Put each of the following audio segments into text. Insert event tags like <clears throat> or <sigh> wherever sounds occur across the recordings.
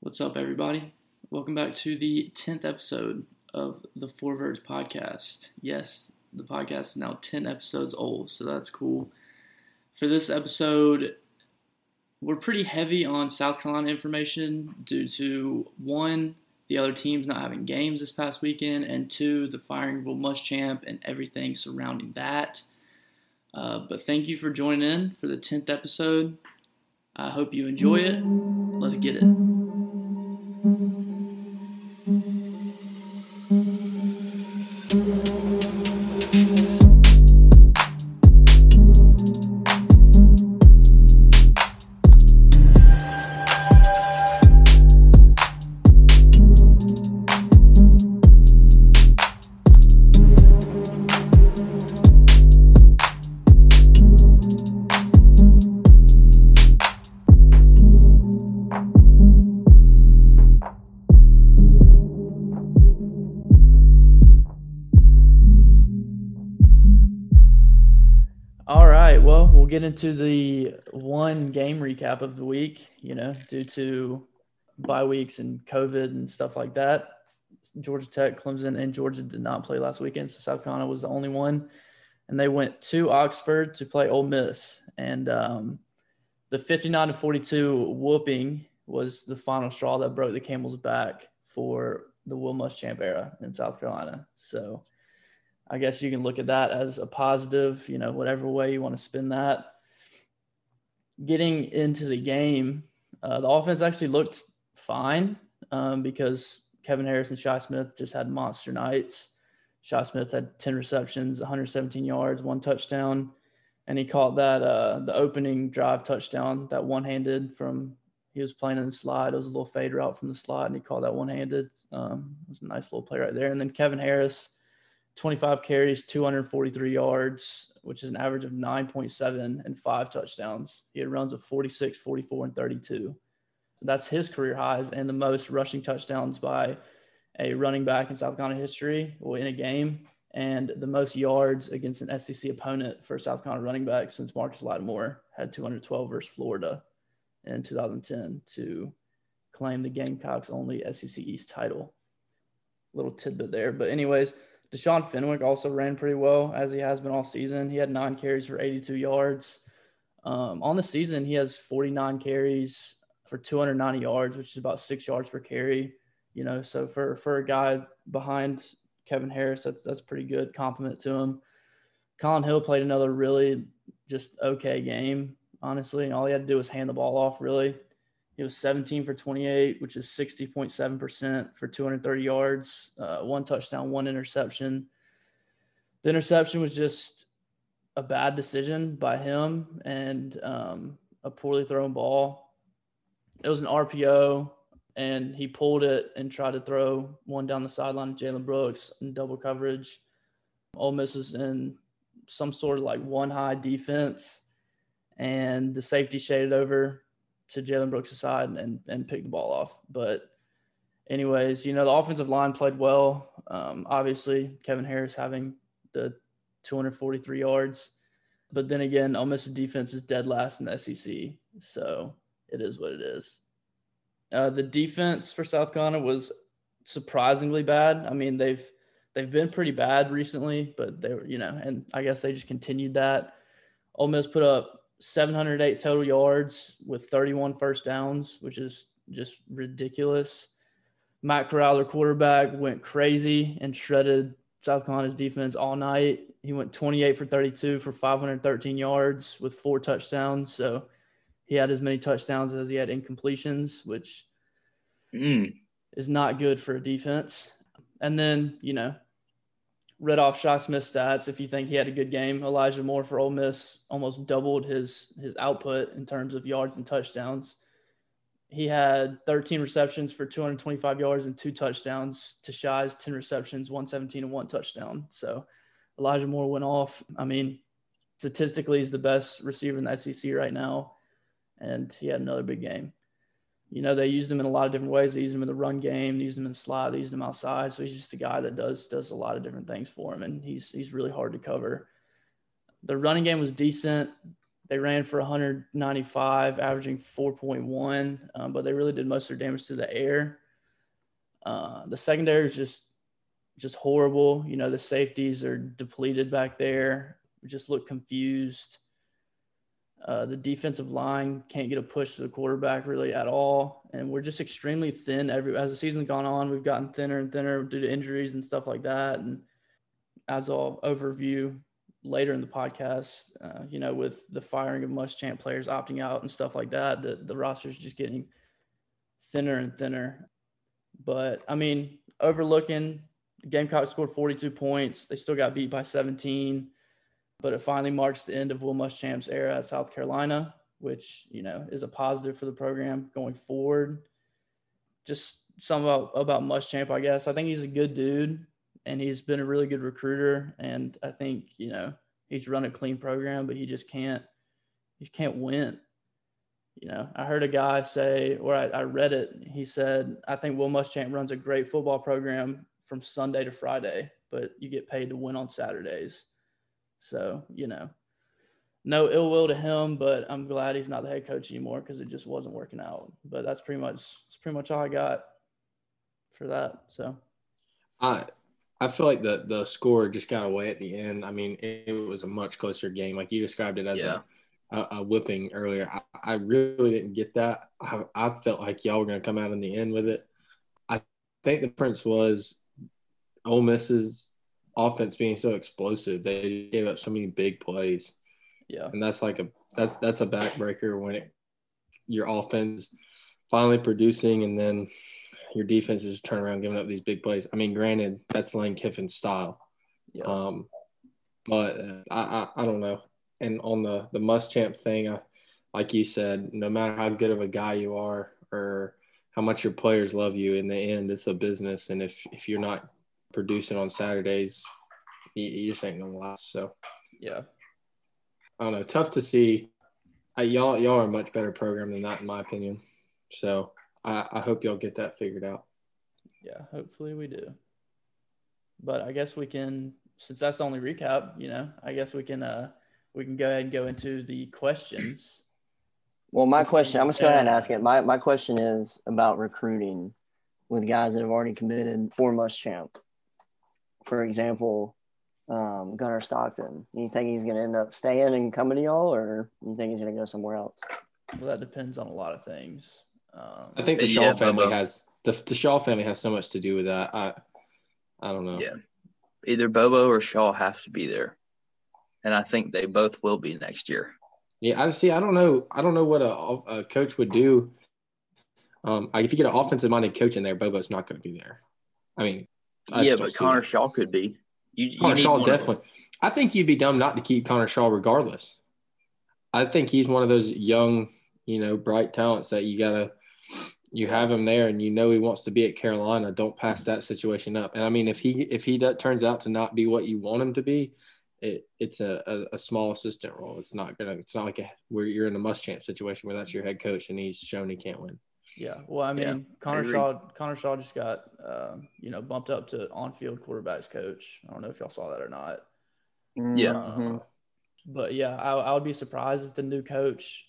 What's up, everybody? Welcome back to the 10th episode of the Four Verts podcast. Yes, the podcast is now 10 episodes old, so that's cool. For this episode, we're pretty heavy on South Carolina information due to one, the other teams not having games this past weekend, and two, the firing of Will Muschamp and everything surrounding that. Uh, but thank you for joining in for the 10th episode. I hope you enjoy it. Let's get it. Into the one game recap of the week, you know, due to bye weeks and COVID and stuff like that. Georgia Tech, Clemson, and Georgia did not play last weekend. So South Carolina was the only one. And they went to Oxford to play Ole Miss. And um, the 59 to 42 whooping was the final straw that broke the camel's back for the Will Muschamp era in South Carolina. So I guess you can look at that as a positive, you know, whatever way you want to spin that. Getting into the game, uh, the offense actually looked fine um, because Kevin Harris and Shi Smith just had monster nights. Shi Smith had 10 receptions, 117 yards, one touchdown, and he caught that uh, the opening drive touchdown, that one handed from he was playing in the slide. It was a little fade route from the slide, and he caught that one handed. Um, it was a nice little play right there. And then Kevin Harris 25 carries, 243 yards, which is an average of 9.7 and five touchdowns. He had runs of 46, 44, and 32. So that's his career highs and the most rushing touchdowns by a running back in South Carolina history or in a game, and the most yards against an SEC opponent for South Carolina running back since Marcus Lattimore had 212 versus Florida in 2010 to claim the Gamecocks' only SEC East title. Little tidbit there. But, anyways, Deshaun Fenwick also ran pretty well as he has been all season. He had nine carries for 82 yards. Um, on the season, he has 49 carries for 290 yards, which is about six yards per carry. You know, so for for a guy behind Kevin Harris, that's that's pretty good compliment to him. Collin Hill played another really just okay game, honestly, all he had to do was hand the ball off. Really, he was 17 for 28, which is 60.7% for 230 yards, uh, one touchdown, one interception. The interception was just a bad decision by him and um, a poorly thrown ball. It was an RPO, and he pulled it and tried to throw one down the sideline to Jalen Brooks in double coverage. Ole Miss was in some sort of like one high defense, and the safety shaded over to Jalen Brooks' side and, and pick the ball off. But, anyways, you know, the offensive line played well. Um, obviously, Kevin Harris having the 243 yards. But then again, Ole Miss's defense is dead last in the SEC. So it is what it is. Uh, the defense for South Carolina was surprisingly bad. I mean, they've they've been pretty bad recently, but they were, you know, and I guess they just continued that. Ole Miss put up 708 total yards with 31 first downs, which is just ridiculous. Matt Corral, their quarterback, went crazy and shredded South Carolina's defense all night. He went 28 for 32 for 513 yards with four touchdowns. So he had as many touchdowns as he had incompletions, which Mm. is not good for a defense. And then, you know, read off Shi Smith's stats. If you think he had a good game, Elijah Moore for Ole Miss almost doubled his his output in terms of yards and touchdowns. He had 13 receptions for 225 yards and two touchdowns to Shi's 10 receptions, 117 and one touchdown. So Elijah Moore went off. I mean, statistically, he's the best receiver in the SEC right now, and he had another big game you know, they used him in a lot of different ways. They used him in the run game, they used him in the slide, they used him outside. So he's just a guy that does does a lot of different things for him, and he's he's really hard to cover. The running game was decent. they ran for 195, averaging 4.1, um, but they really did most of their damage to the air. Uh, the secondary is just just horrible. You know, the safeties are depleted back there. We just look confused. Uh, the defensive line can't get a push to the quarterback really at all, and we're just extremely thin. Every as the season's gone on, we've gotten thinner and thinner due to injuries and stuff like that. And as I'll overview later in the podcast, uh, you know, with the firing of Muschamp players opting out and stuff like that, the the roster is just getting thinner and thinner. But I mean, overlooking Gamecock scored 42 points. They still got beat by 17, but it finally marks the end of Will Muschamp's era at South Carolina, which you know is a positive for the program going forward. Just some about about Muschamp, I guess. I think he's a good dude, and he's been a really good recruiter. And I think you know he's run a clean program, but he just can't he can't win. You know, I heard a guy say, or I, I read it. He said, "I think Will Muschamp runs a great football program from Sunday to Friday, but you get paid to win on Saturdays." So you know, no ill will to him, but I'm glad he's not the head coach anymore because it just wasn't working out. But that's pretty much that's pretty much all I got for that. So, I I feel like the the score just got away at the end. I mean, it, it was a much closer game, like you described it as yeah. a a, a, whipping earlier. I, I, really didn't get that. I, I felt like y'all were going to come out in the end with it. I think the difference was Ole Miss's offense being so explosive. They gave up so many big plays. Yeah, and that's like a that's that's a backbreaker when it your offense finally producing and then your defense is just turning around giving up these big plays. I mean, granted, that's Lane Kiffin's style. Yeah. Um, but uh, I, I I don't know and on the the Muschamp thing, uh, like you said, no matter how good of a guy you are or how much your players love you, in the end, it's a business, and if if you're not producing on Saturdays, you, you just ain't gonna last. So, yeah, I don't know. Tough to see. I, y'all y'all are a much better program than that, in my opinion. So I, I hope y'all get that figured out. Yeah, hopefully we do. But I guess we can, since that's the only recap, you know, I guess we can uh we can go ahead and go into the questions. Well, my question, I'm just going to go ahead and ask it. My, my question is about recruiting with guys that have already committed for Muschamp. For example, um, Gunnar Stockton. You think he's going to end up staying and coming to y'all, or you think he's going to go somewhere else? Well, that depends on a lot of things. Um, I think the Shaw yeah, family has the, the Shaw family has so much to do with that. I I don't know. Yeah, either Bobo or Shaw have to be there and I think they both will be next year. Yeah, I see. I don't know. I don't know what a, a coach would do. Um, if you get an offensive minded coach in there, Bobo's not going to be there. I mean, I yeah, but Connor. Shaw could be. You, Connor you Shaw definitely. I think you'd be dumb not to keep Connor Shaw regardless. I think he's one of those young, you know, bright talents that you gotta you have him there and you know he wants to be at Carolina. Don't pass that situation up. And I mean, if he if he does, turns out to not be what you want him to be, it, it's a, a, a, small assistant role. It's not gonna. It's not like a, where you're in a Muschamp situation where that's your head coach and he's shown he can't win. Yeah, well, I mean, yeah, Connor I Shaw. Connor Shaw just got uh, you know bumped up to on-field quarterbacks coach. I don't know if y'all saw that or not. Yeah, uh, but yeah, I, I, would be surprised if the new coach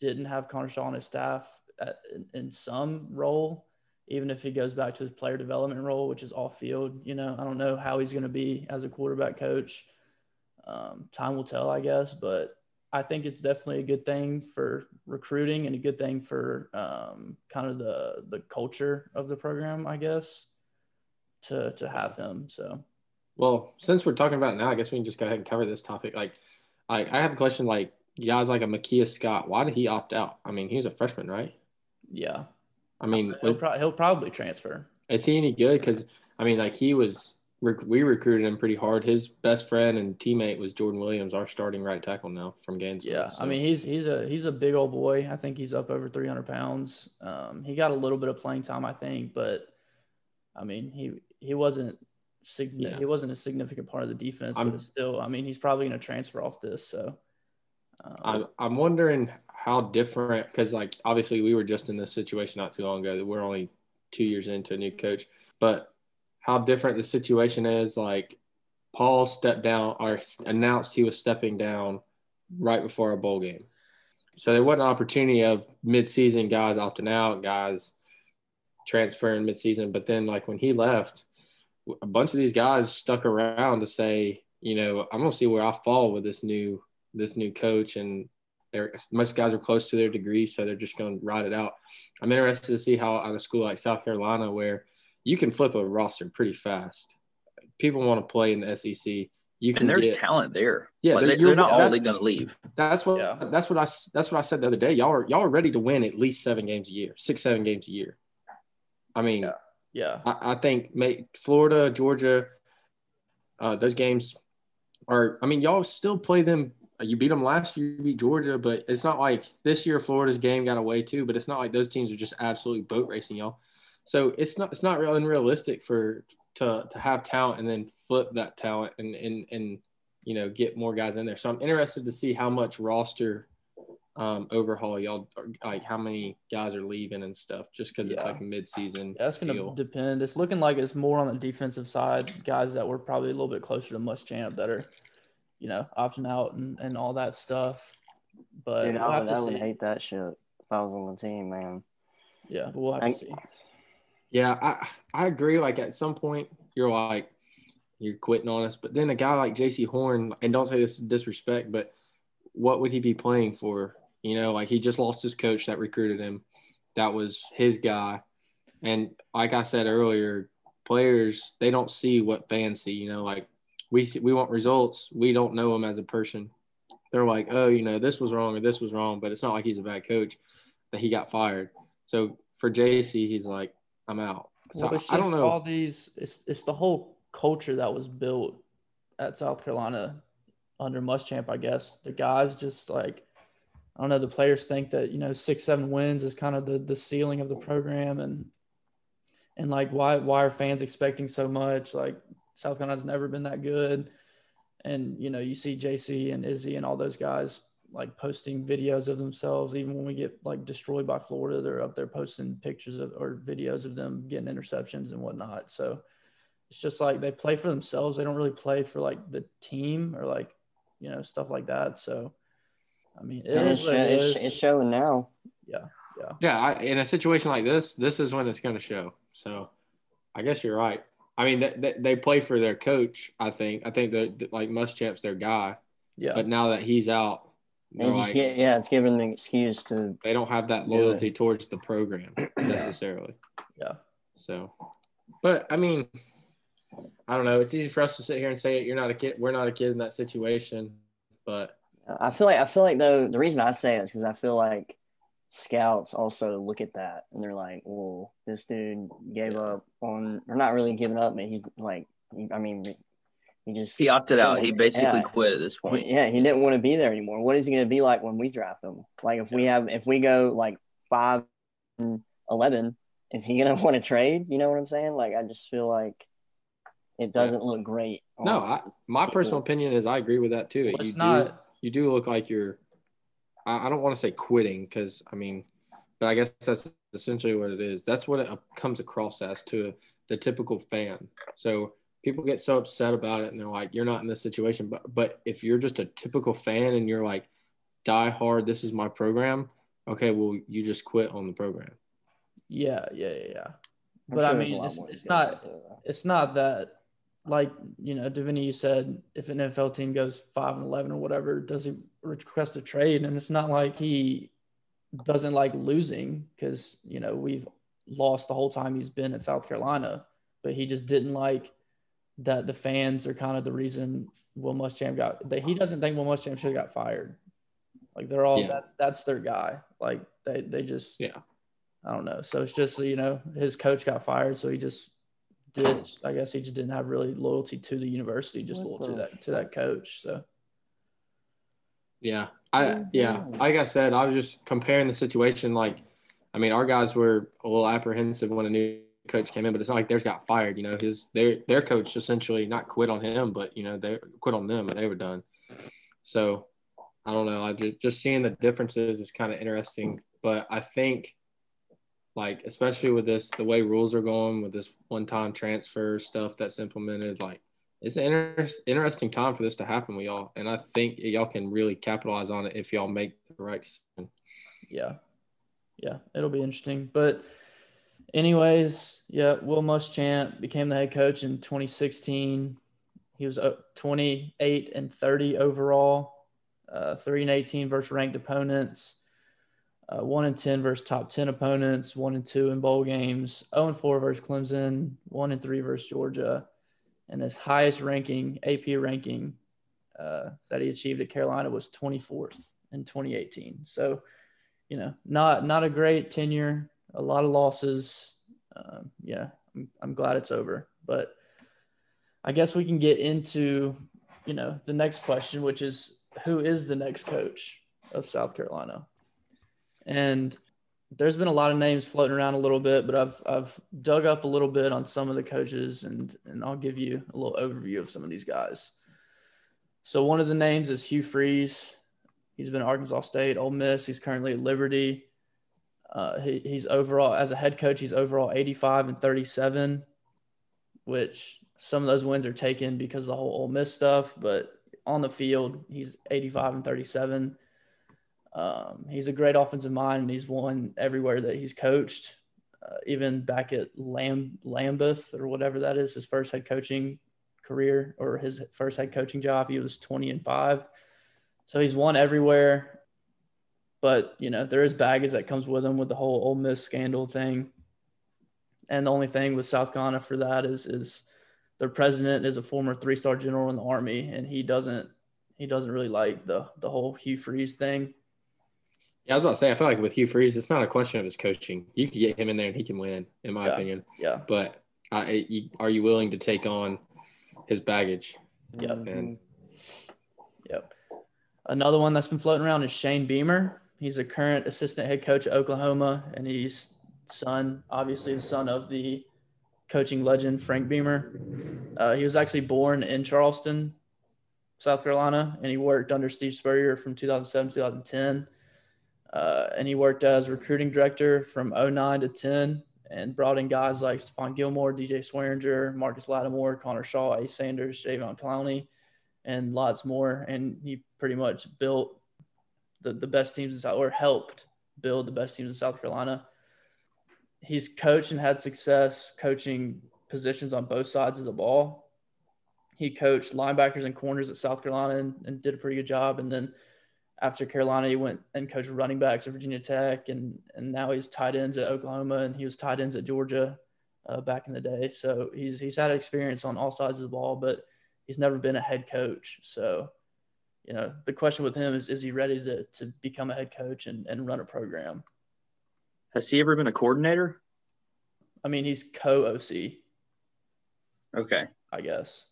didn't have Connor Shaw on his staff at, in, in some role even if he goes back to his player development role, which is off field. You know, I don't know how he's going to be as a quarterback coach. Um, time will tell, I guess, but I think it's definitely a good thing for recruiting and a good thing for um, kind of the the culture of the program, I guess, to to have him. So, well, since we're talking about it now, I guess we can just go ahead and cover this topic. Like, I I have a question. Like, guys like a Makius Scott, why did he opt out? I mean, he was a freshman, right? Yeah. I mean, he'll, pro- he'll probably transfer. Is he any good? Because I mean, like he was we recruited him pretty hard. His best friend and teammate was Jordan Williams, our starting right tackle now from Gainesville. Yeah, so. I mean he's he's a he's a big old boy. I think he's up over 300 pounds. Um, he got a little bit of playing time, I think, but I mean he he wasn't yeah. he wasn't a significant part of the defense, I'm, but still, I mean he's probably going to transfer off this. So um, I'm I'm wondering how different because like obviously we were just in this situation not too long ago. That we're only two years into a new coach, but how different the situation is. Like Paul stepped down or announced he was stepping down right before a bowl game. So there wasn't an opportunity of midseason guys opting out, guys transferring midseason. But then, like when he left, a bunch of these guys stuck around to say, you know, I'm gonna see where I fall with this new this new coach, and most guys are close to their degree, so they're just gonna ride it out. I'm interested to see how on a school like South Carolina, where you can flip a roster pretty fast. People want to play in the SEC. You can and there's get, talent there. Yeah, like, they're- they, are you're- not all that's- they gonna leave. That's what Yeah. that's what I s- that's what I said the other day. Y'all are y'all are ready to win at least seven games a year, six seven games a year. I mean, Yeah. Yeah. I, I think may, Florida, Georgia, uh, those games are. I mean, y'all still play them. You beat them last year. You beat Georgia, but it's not like this year. Florida's game got away too, but it's not like those teams are just absolutely boat racing y'all. So it's not it's not real unrealistic for to to have talent and then flip that talent and and and you know get more guys in there. So I'm interested to see how much roster um, overhaul y'all like how many guys are leaving and stuff just because it's like a mid season. Yeah, that's going deal. to depend. It's looking like it's more on the defensive side, guys that were probably a little bit closer to Muschamp that are, you know, opting out and, and all that stuff. But Dude, we'll I have would, I to would hate that shit if I was on the team, man. Yeah, but we'll have I- to see. Yeah, I I agree. Like at some point, you're like you're quitting on us, but then a guy like J.C. Horn, and don't say this is disrespect, but what would he be playing for? You know, like he just lost his coach that recruited him. That was his guy, and like I said earlier, players they don't see what fans see. You know, like we see, we want results. We don't know him as a person. They're like, oh, you know, this was wrong or this was wrong, but it's not like he's a bad coach that he got fired. So for JC, he's like, I'm out. So well, it's I don't know. all these. It's it's the whole culture that was built at South Carolina under Muschamp. I guess the guys just like I don't know. The players think that you know six seven wins is kind of the the ceiling of the program, and and like why why are fans expecting so much? Like South Carolina's never been that good, and you know you see JC and Izzy and all those guys like posting videos of themselves even when we get like destroyed by Florida they're up there posting pictures of or videos of them getting interceptions and whatnot so it's just like they play for themselves they don't really play for like the team or like you know stuff like that so I mean it it's, what sho- it it's, it's showing now. Yeah, Yeah. Yeah. I, in a situation like this, this is when it's going to show. So, I guess you're right. I mean, they, they, they play for their coach. I think. I think that that, like Muschamp's their guy, yeah but now that he's out, they're And just like get, yeah, it's giving them an excuse to. they don't have that loyalty towards the program <clears throat> necessarily. yeah So, but I mean, I don't know. It's easy for us to sit here and say it. You're not a kid. We're not a kid in that situation, but I feel like I feel like though the reason I say it is because I feel like scouts also look at that and they're like, "Well, this dude gave Yeah. up on, or not really giving up, but he's like, I mean, he just He opted out. He basically Yeah. quit at this point. He- yeah, he didn't want to be there anymore. What is he going to be like when we draft him? Like if we have, if we go like five and eleven, is he going <laughs> to want to trade? You know what I'm saying? Like I just feel like it doesn't look great. no. I, my personal opinion is I agree with that too. Well, you it's do. not you do look like you're I, I don't want to say quitting because I mean but I guess that's essentially what it is. That's what it comes across as to the typical fan. So people get so upset about it and they're like, you're not in this situation. But but if you're just a typical fan and you're like, die hard, this is my program, okay, well you just quit on the program. yeah yeah yeah yeah I'm but I sure there's a mean it's, it's not into it, though. it's not that like you know Davini you said if an NFL team goes five and eleven or whatever does he request a trade and it's not like he doesn't like losing because you know we've lost the whole time he's been at South Carolina but he just didn't like that the fans are kind of the reason Will Muschamp got that he doesn't think Will Muschamp should have got fired like they're all Yeah. that's that's their guy like they they just Yeah. I don't know so it's just you know his coach got fired so he just did I guess he just didn't have really loyalty to the university, just What loyalty to that to that coach. So Yeah. I yeah, like I said, I was just comparing the situation like I mean, our guys were a little apprehensive when a new coach came in, but it's not like theirs got fired, you know. His their their coach essentially not quit on him, but you know, they quit on them and they were done. So I don't know. I just just seeing the differences is kind of interesting. But I think like especially with this the way rules are going with this one time transfer stuff that's implemented, like it's an inter- interesting time for this to happen with y'all, and I think y'all can really capitalize on it if y'all make the right decision. Yeah, yeah, it'll be interesting. But, anyways, yeah, Will Muschamp became the head coach in 2016. He was 28 and 30 overall, uh, 3 and 18 versus ranked opponents, uh, 1 and 10 versus top 10 opponents, 1 and 2 in bowl games, 0 and 4 versus Clemson, 1 and 3 versus Georgia and his highest ranking AP ranking uh, that he achieved at Carolina was 24th in 2018. So, you know, not not a great tenure, a lot of losses. Um, yeah, I'm, I'm glad it's over. But I guess we can get into, you know, the next question, which is who is the next coach of South Carolina? And there's been a lot of names floating around a little bit, but I've I've dug up a little bit on some of the coaches and and I'll give you a little overview of some of these guys. So one of the names is Hugh Freeze. He's been at Arkansas State, Ole Miss. He's currently at Liberty. Uh, he, he's overall as a head coach, he's overall 85 and 37, which some of those wins are taken because of the whole Ole Miss stuff, but on the field, he's 85 and 37. Um, he's a great offensive mind, and he's won everywhere that he's coached. Uh, even back at Lam- Lambuth or whatever that is, his first head coaching career or his first head coaching job, he was 20 and five. So he's won everywhere. But you know there is baggage that comes with them with the whole Ole Miss scandal thing. And the only thing with South Carolina for that is is their president is a former three star general in the army, and he doesn't he doesn't really like the the whole Hugh Freeze thing. Yeah, I was about to say, I feel like with Hugh Freeze, it's not a question of his coaching. You could get him in there and he can win, in my Yeah. opinion. Yeah. But I, you, are you willing to take on his baggage? Yep. And Yep. Another one that's been floating around is Shane Beamer. He's a current assistant head coach at Oklahoma, and he's son, obviously the son of the coaching legend Frank Beamer. Uh, he was actually born in Charleston, South Carolina, and he worked under Steve Spurrier from 2007 2010. Uh, and he worked as recruiting director from 09 to 10 and brought in guys like Stephon Gilmore, DJ Swearinger, Marcus Lattimore, Connor Shaw, Ace Sanders, Jadeveon Clowney, and lots more. And he pretty much built the, the best teams in South or helped build the best teams in South Carolina. He's coached and had success coaching positions on both sides of the ball. He coached linebackers and corners at South Carolina and, and did a pretty good job. And then after Carolina, he went and coached running backs at Virginia Tech, and and now he's tight ends at Oklahoma, and he was tight ends at Georgia uh, back in the day. So he's he's had experience on all sides of the ball, but he's never been a head coach. So, you know, the question with him is, is he ready to to become a head coach and, and run a program? Has he ever been a coordinator? I mean, he's co OC, Okay. I guess.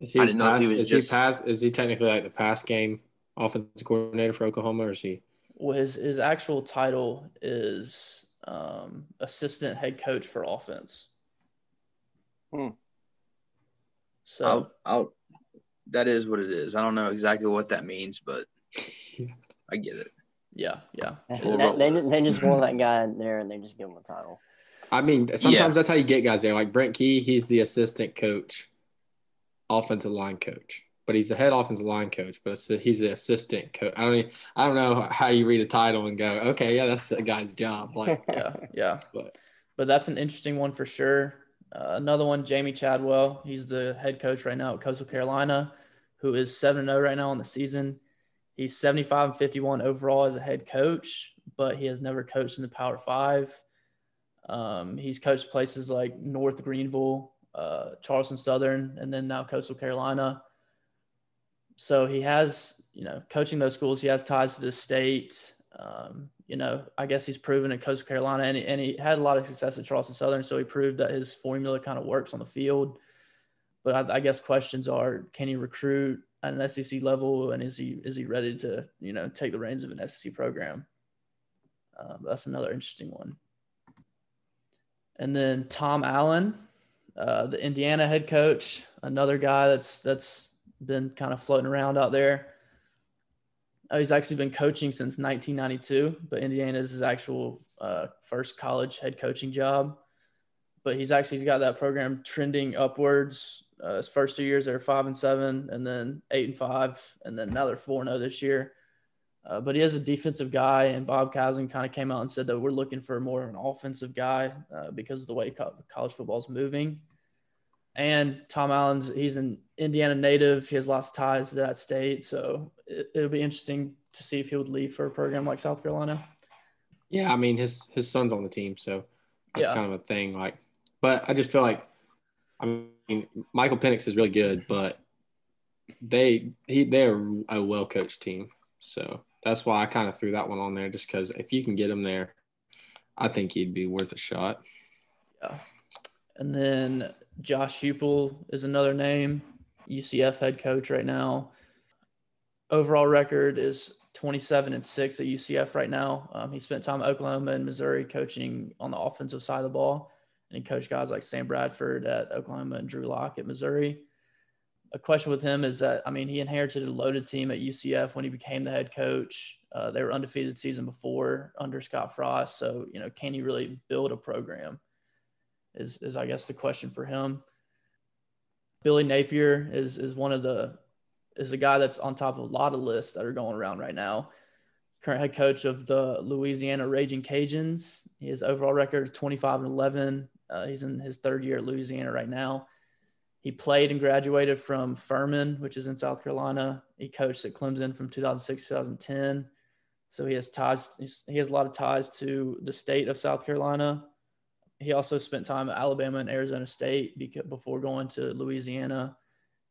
is he, I didn't know pass, he was is just- he pass, is he technically like the pass game offensive coordinator for Oklahoma, or is he? Well, his his actual title is um, assistant head coach for offense. Hmm. So I'll, I'll, that is what it is. I don't know exactly what that means, but <laughs> I get it. yeah, yeah, We'll They, roll they, with they just want that <laughs> guy in there and they just give him a title. I mean, sometimes that's how you get guys there. Like Brent Key, he's the assistant coach, offensive line coach, but he's the head offensive line coach. But he's the assistant coach. I don't, even, I don't know how you read a title and go, okay, yeah, that's the guy's job. Like, <laughs> yeah, yeah. but But that's an interesting one for sure. Uh, another one, Jamey Chadwell. He's the head coach right now at Coastal Carolina, who is 7 0 right now in the season. He's seventy five and fifty one overall as a head coach, but he has never coached in the Power Five. Um, he's coached places like North Greenville, uh, Charleston Southern, and then now Coastal Carolina. So he has, you know, coaching those schools. He has ties to the state. Um, you know, I guess he's proven at Coastal Carolina, and he, and he had a lot of success at Charleston Southern. So he proved that his formula kind of works on the field. But I, I guess questions are: Can he recruit at an SEC level, and is he is he ready to you know take the reins of an SEC program? Um, that's another interesting one. And then Tom Allen, uh, the Indiana head coach, another guy that's that's been kind of floating around out there. Uh, he's actually been coaching since 1992, but Indiana is his actual uh, first college head coaching job. but he's actually he's got that program trending upwards. Uh, his first two years they're five and seven, and then eight and five, and then now they're four and zero this year. Uh, but he is a defensive guy, and Bob Caslen kind of came out and said that we're looking for more of an offensive guy uh, because of the way co- college football is moving. And Tom Allen's he's an Indiana native. He has lots of ties to that state, so it, it'll be interesting to see if he would leave for a program like South Carolina. Yeah, I mean his his son's on the team, so that's Yeah. kind of a thing. Like, but I just feel like, I mean, Michael Penix is really good, but they he they're a well coached team, so that's why I kind of threw that one on there, just because if you can get him there, I think he'd be worth a shot. Yeah, and then Josh Heupel is another name, UCF head coach right now. Overall record is 27 and 6 at UCF right now. Um, he spent time at Oklahoma and Missouri coaching on the offensive side of the ball. And he coached guys like Sam Bradford at Oklahoma and Drew Lock at Missouri. A question with him is that, I mean, he inherited a loaded team at UCF when he became the head coach. Uh, they were undefeated season before under Scott Frost. So, you know, can he really build a program? is is I guess the question for him. Billy Napier is is one of the is a guy that's on top of a lot of lists that are going around right now. Current head coach of the Louisiana Raging Cajuns. His overall record is 25 and 11. Uh, he's in his third year at Louisiana right now. He played and graduated from Furman, which is in South Carolina. He coached at Clemson from 2006 to 2010. So he has ties. He has a lot of ties to the state of South Carolina he also spent time at Alabama and Arizona State before going to Louisiana.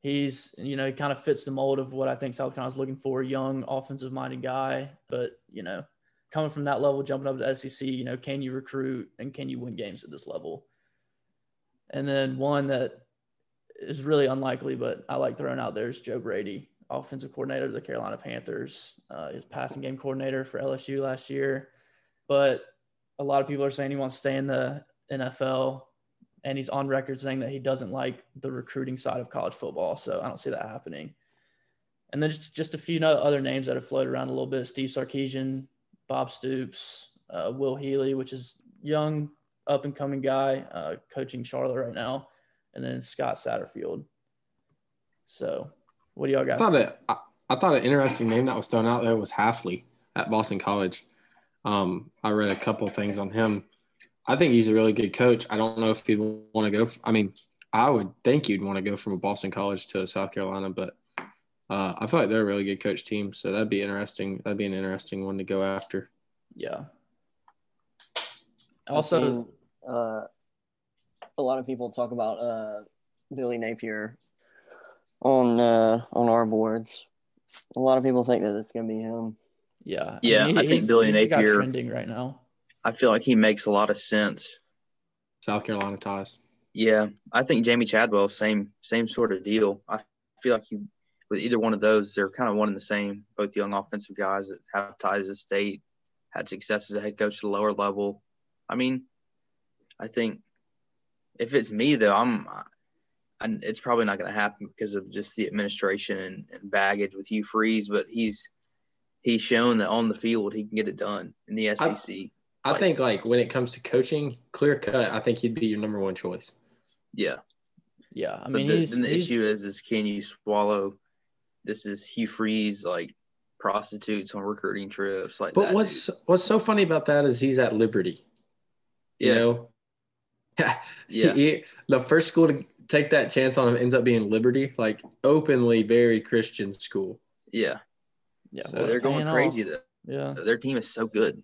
He's, you know, he kind of fits the mold of what I think South Carolina's looking for, a young, offensive-minded guy. But, you know, coming from that level, jumping up to SEC, you know, can you recruit and can you win games at this level? And then one that is really unlikely, but I like throwing out there is Joe Brady, offensive coordinator of the Carolina Panthers. Uh, his passing game coordinator for LSU last year. But a lot of people are saying he wants to stay in the NFL, and he's on record saying that he doesn't like the recruiting side of college football. So I don't see that happening. And then just, just a few other names that have floated around a little bit: Steve Sarkisian, Bob Stoops, uh, Will Healy, which is young, up and coming guy uh, coaching Charlotte right now, and then Scott Satterfield. So, what do y'all I got? thought it. I, I thought an interesting name that was thrown out there was Hafley at Boston College. Um, I read a couple things on him. I think he's a really good coach. I don't know if he'd want to go. I mean, I would think you'd want to go from a Boston College to South Carolina, but uh, I feel like they're a really good coach team. So that'd be interesting. That'd be an interesting one to go after. Yeah. Also, seen, uh, a lot of people talk about uh, Billy Napier on uh, on our boards. A lot of people think that it's going to be him. yeah. Yeah, I think Billy he's got Napier- trending right now. I feel like he makes a lot of sense. South Carolina ties. Yeah, I think Jamey Chadwell, same same sort of deal. I feel like you with either one of those, they're kind of one and the same. Both young offensive guys that have ties to state, had success as a head coach at a lower level. I mean, I think if it's me though, I'm, and it's probably not going to happen because of just the administration and, and baggage with Hugh Freeze. But he's he's shown that on the field he can get it done in the SEC. I Like- think like when it comes to coaching, clear cut. I think he'd be your number one choice. yeah. Yeah. I But mean, the, he's, the he's- issue is, is can you swallow? This is Hugh Freeze like prostitutes on recruiting trips, like But that. what's what's so funny about that is he's at Liberty. You Yeah. know, <laughs> yeah, <laughs> He- the first school to take that chance on him ends up being Liberty, like openly very Christian school. yeah, yeah, So well, they're going crazy. off. Though Yeah. their team is so good.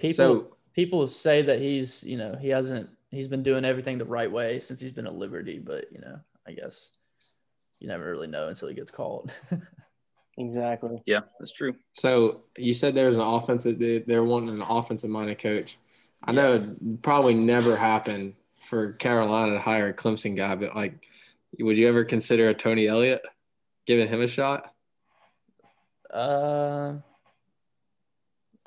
People So people say that he's, you know, he hasn't he's been doing everything the right way since he's been at Liberty, but you know, I guess you never really know until he gets called. <laughs> Exactly. Yeah, that's true. so you said there's an offensive they- they're wanting an offensive minded coach. I know it'd probably never happened for Carolina to hire a Clemson guy, but like would you ever consider a Tony Elliott giving him a shot? uh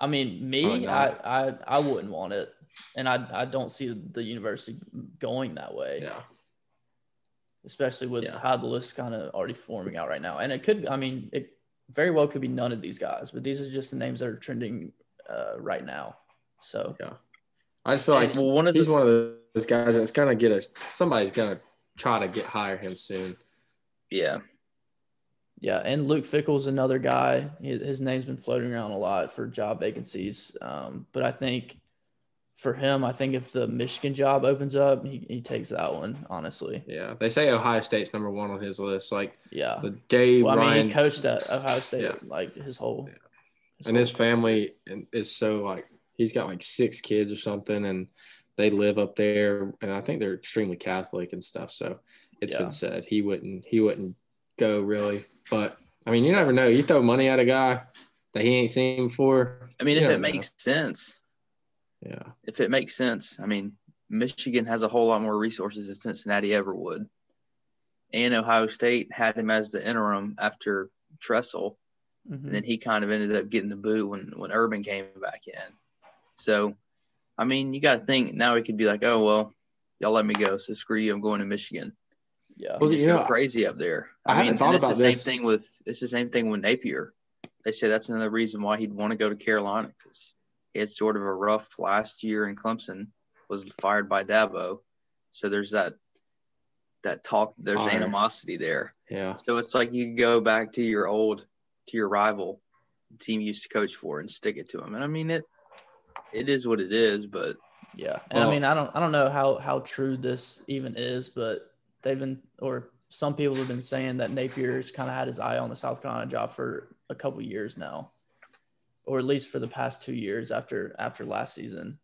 I mean, me, I. I I wouldn't want it. And I I don't see the university going that way. Yeah. especially with Yeah. how the list kind of already forming out right now. And it could, I mean, it very well could be none of these guys, but these are just the names that are trending uh, right now. So yeah, I just feel like well, one of he's the one of those guys that's gonna get a somebody's gonna try to get hire him soon. Yeah. Yeah, and Luke Fickell's another guy. His his name's been floating around a lot for job vacancies. Um, but I think for him, I think if the Michigan job opens up, he, he takes that one, honestly. Yeah, they say Ohio State's number one on his list. Like Yeah. the day Well, I mean, Ryan he coached at Ohio State Yeah. like his whole. Yeah. his and his whole- family is so like he's got like six kids or something, and they live up there, and I think they're extremely Catholic and stuff. So it's Yeah. been said he wouldn't he wouldn't go really, but I mean you never know. You throw money at a guy that he ain't seen before. I mean, if never it know. makes sense, yeah, if it makes sense, I mean, Michigan has a whole lot more resources than Cincinnati ever would. And Ohio State had him as the interim after Tressel. Mhm. and then he kind of ended up getting the boot when when Urban came back in. So, I mean, you got to think now. He could be like, "Oh well, y'all let me go, so screw you. I'm going to Michigan." Yeah. Well, Just you know, crazy up there. I haven't mean, thought it's about the this. same thing with it's the same thing with Napier. They say that's another reason why he'd want to go to Carolina because he had sort of a rough last year in Clemson. Was fired by Dabo, so there's that that talk. There's Fire. animosity there. yeah. So it's like you go back to your old, to your rival the team you used to coach for and stick it to them. And I mean it, it is what it is. But Yeah, and Well- I mean, I don't, I don't know how how true this even is, but they've been, or some people have been saying that Napier's kind of had his eye on the South Carolina job for a couple years now, or at least for the past two years after after last season.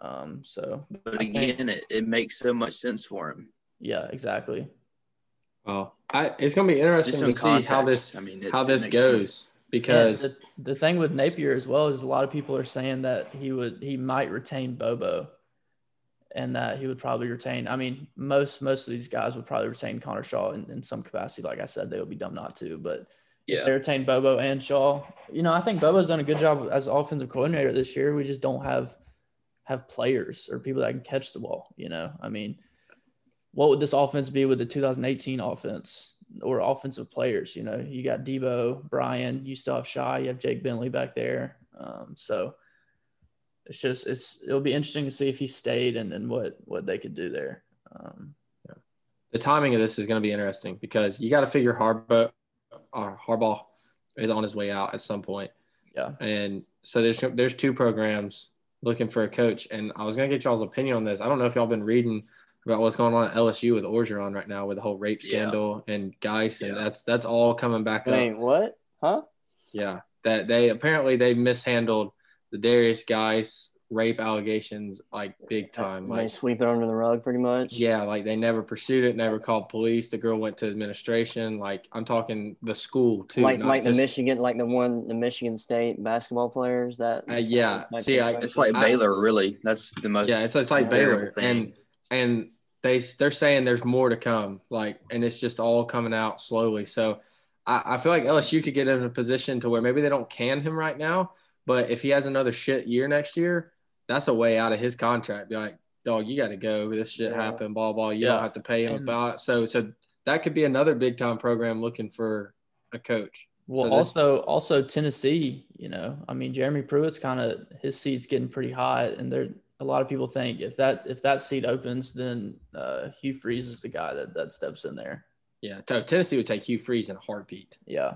Um, so but I think- again, it, it makes so much sense for him. yeah, exactly. Well, I, it's gonna be interesting some to see how this I mean, it, how this goes sense. because the, the thing with Napier as well is a lot of people are saying that he would he might retain Bobo, and that he would probably retain. I mean, most most of these guys would probably retain Connor Shaw in, in some capacity. Like I said, they would be dumb not to. But if Yeah, they retain Bobo and Shaw, you know, I think Bobo's done a good job as offensive coordinator this year. We just don't have have players or people that can catch the ball. You know, I mean, what would this offense be with the 2018 offense or offensive players? You know, you got Deebo, Brian, you still have Shi, you have Jake Bentley back there. Um, so it's just it's it'll be interesting to see if he stayed and, and what what they could do there. Um, the timing of this is going to be interesting because you got to figure Harbaugh, uh, Harbaugh is on his way out at some point. Yeah. And so there's there's two programs looking for a coach, and I was going to get y'all's opinion on this. I don't know if y'all been reading about what's going on at LSU with Orgeron right now with the whole rape Yeah. scandal and Guice, and Yeah. that's that's all coming back up. Wait, what? Huh? Yeah, that they apparently they mishandled the Derrius Guice rape allegations like big time. they Like sweep it under the rug pretty much. yeah, like they never pursued it, never called police. The girl went to administration. Like I'm talking the school too. like not like the Michigan, like the one the Michigan State basketball players that. Uh, yeah. that See, I- it's like I- Baylor. Really, that's the most. Yeah, it's it's like Baylor, thing. and and they they're saying there's more to come. Like, and it's just all coming out slowly. So I, I feel like LSU could get in a position to where maybe they don't can him right now, but if he has another shit year next year, that's a way out of his contract. Be like, dog, you got to go. This shit Yeah. happened. Blah blah. You Yeah. don't have to pay him And- about. So so that could be another big time program looking for a coach. Well, So also also Tennessee, you know, I mean Jeremy Pruitt's kind of his seat's getting pretty hot, and there a lot of people think if that if that seat opens, then uh, Hugh Freeze is the guy that that steps in there. Yeah, T- Tennessee would take Hugh Freeze in a heartbeat. Yeah,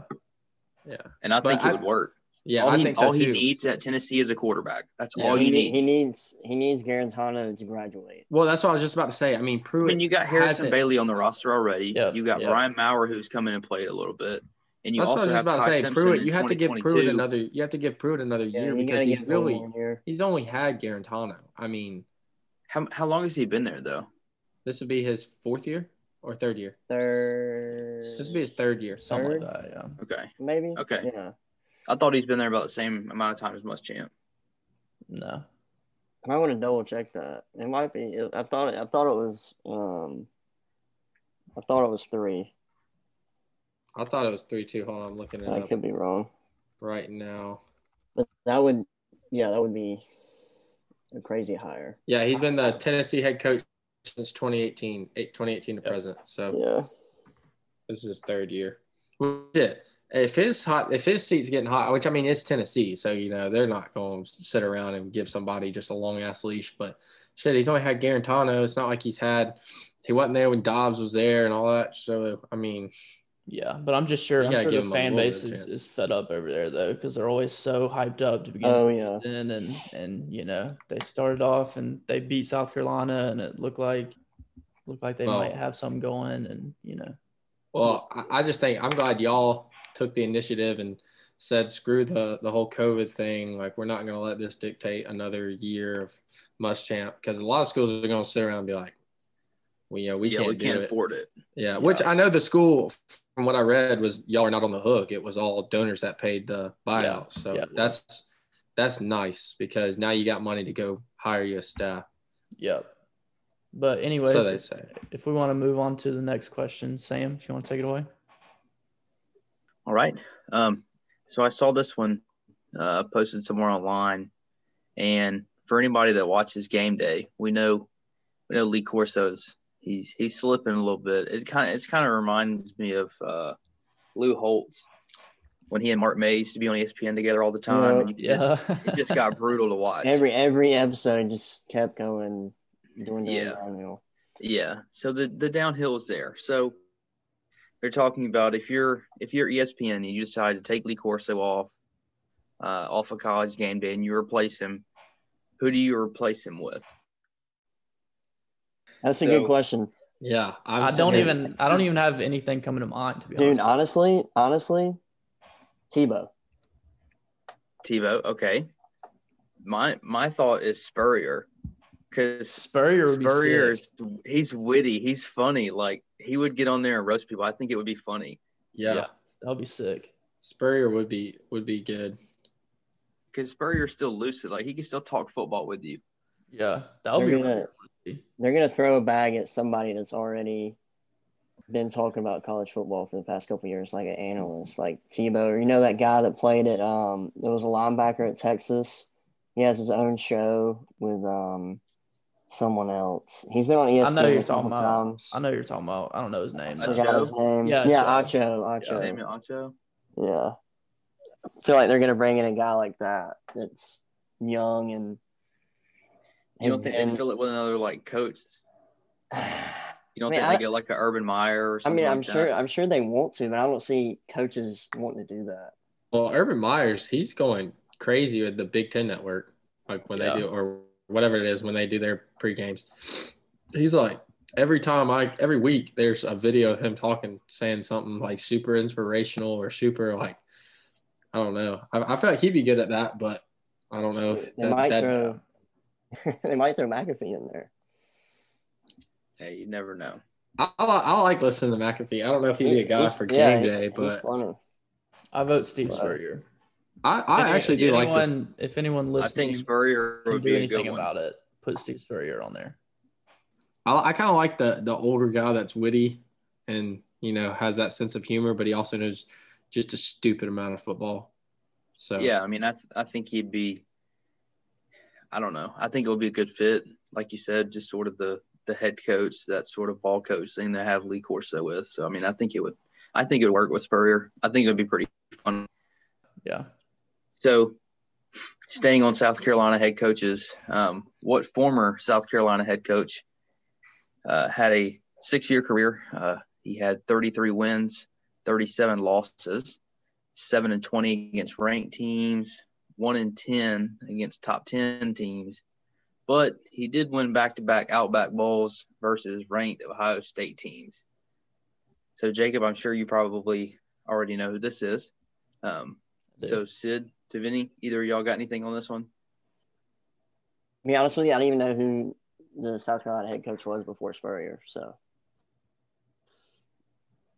Yeah, and I but think I- it would work. Yeah, all I he, think so all he needs at Tennessee is a quarterback. That's Yeah, all he, you need- need. he needs he needs Guarantano to graduate. Well, that's what I was just about to say. I mean, I Pruitt. mean, you got Harrison Bailey on the roster already. Yeah, you got yeah. Brian Maurer who's come in and played a little bit, and you That's what I was just have about to say. Simpson Pruitt, you have to give Pruitt another. You have to give Pruitt another Yeah, year because he's give him one really he's only had Guarantano. I mean, How how long has he been there though? this would be his fourth year or third year. Third, This would be his third year. something Third? like that. Yeah, Okay, maybe. Okay. Yeah, I thought he's been there about the same amount of time as Muschamp. no, I want to double check that. It might be. I thought. I thought it was. Um, I thought it was three. I thought it was three two. Hold on, I'm looking at it I up could be wrong, right now. but that would. Yeah, that would be a crazy hire. Yeah, he's been the Tennessee head coach since 2018, 2018 to Yep. present. So Yeah. this is his third year. Well, Shit. If his hot, if his seat's getting hot, which I mean, it's Tennessee, so you know they're not going to sit around and give somebody just a long ass leash. But shit, he's only had Guarantano. It's not like he's had he wasn't there when Dobbs was there and all that. So I mean, yeah, but I'm just sure I'm sure the fan base is, is fed up over there though because they're always so hyped up to begin Oh yeah. season and and you know they started off and they beat South Carolina and it looked like looked like they Well- might have some going and you know well, I, I just think I'm glad y'all took the initiative and said screw the the whole COVID thing. Like we're not going to let this dictate another year of Muschamp because a lot of schools are going to sit around and be like, well, you know, we yeah, can't we can't it. afford it. Yeah, which I know the school, from what I read, was y'all are not on the hook. It was all donors that paid the buyout. So yeah. that's that's nice because now you got money to go hire your staff. yep. But anyways, so they if, say. if we want to move on to the next question, Sam, if you want to take it away. All right. Um, so I saw this one uh, posted somewhere online, and for anybody that watches game day, we know we know Lee Corso's he's he's slipping a little bit. It kind of it's kind of reminds me of uh, Lou Holtz when he and Mark May used to be on ESPN together all the time, and you could Yeah. just it just got <laughs> brutal to watch. Every every episode just kept going, doing the Yeah. downhill. Yeah. So the the downhill is there. So they're talking about if you're if you're ESPN and you decide to take Lee Corso off uh, off of college game day and you replace him, who do you replace him with? That's a So- good question, Yeah, I'm I don't even I don't even have anything coming to mind to be dude. honest. Honestly, honestly, Tebow. Tebow. Okay. My my thought is Spurrier because Spurrier would be Spurrier sick. is he's witty, he's funny. Like he would get on there and roast people. I think it would be funny Yeah, Yeah. That would be sick. Spurrier would be would be good. because Spurrier's still lucid. Like he can still talk football with you. Yeah, that would be gonna- really. They're gonna throw a bag at somebody that's already been talking about college football for the past couple years, like an analyst, like Tebow, you know that guy that played at um, there was a linebacker at Texas. He has his own show with um, someone else. He's been on ESPN I know you're talking about. times. I know you're talking about. I don't know his name. I Acho? though. forgot his name. Yeah, Yeah, Acho. Acho. Acho. Samuel Acho. Yeah. I feel like they're gonna bring in a guy like that that's young and You don't think been- they fill it with another like coach? <sighs> You don't I mean, think I- they get like a Urban Meyer or something? I mean, I'm like sure that? I'm sure they want to, but I don't see coaches wanting to do that. Well, Urban Myers, he's going crazy with the Big Ten Network, like when Yeah. they do or whatever it is when they do their pre games. He's like every time I every week there's a video of him talking, saying something like super inspirational or super like I don't know. I, I feel like he'd be good at that, but I don't know if They that, might that- throw <laughs> they might throw McAfee in there. Hey, you never know. I, I, I like listening to McAfee. I don't know if he'd be a guy He's- for game he- day, he's but funny. I vote Steve Right. Spurrier. I, I If- actually if do like this. If anyone listening, I think Spurrier would do be a anything good one. about it, put Steve Spurrier on there. I, I kind of like the the older guy that's witty and you know has that sense of humor, but he also knows just a stupid amount of football. So Yeah, I mean, I I think he'd be. I don't know. I think it would be a good fit, like you said, just sort of the the head coach, that sort of ball coach thing to have Lee Corso with. So I mean, I think it would. I think it would work with Spurrier. I think it would be pretty fun. Yeah. So, staying on South Carolina head coaches, um, what former South Carolina head coach uh, had a six-year career? Uh, he had 33 wins, 37 losses, seven and 20 against ranked teams, one and 10 against top 10 teams. But he did win back-to-back Outback Bowls versus ranked Ohio State teams. So, Jacob, I'm sure you probably already know who this is. Um, so, Sid, to Vinny, either of y'all got anything on this one? To be honest with you, I don't even know who the South Carolina head coach was before Spurrier. So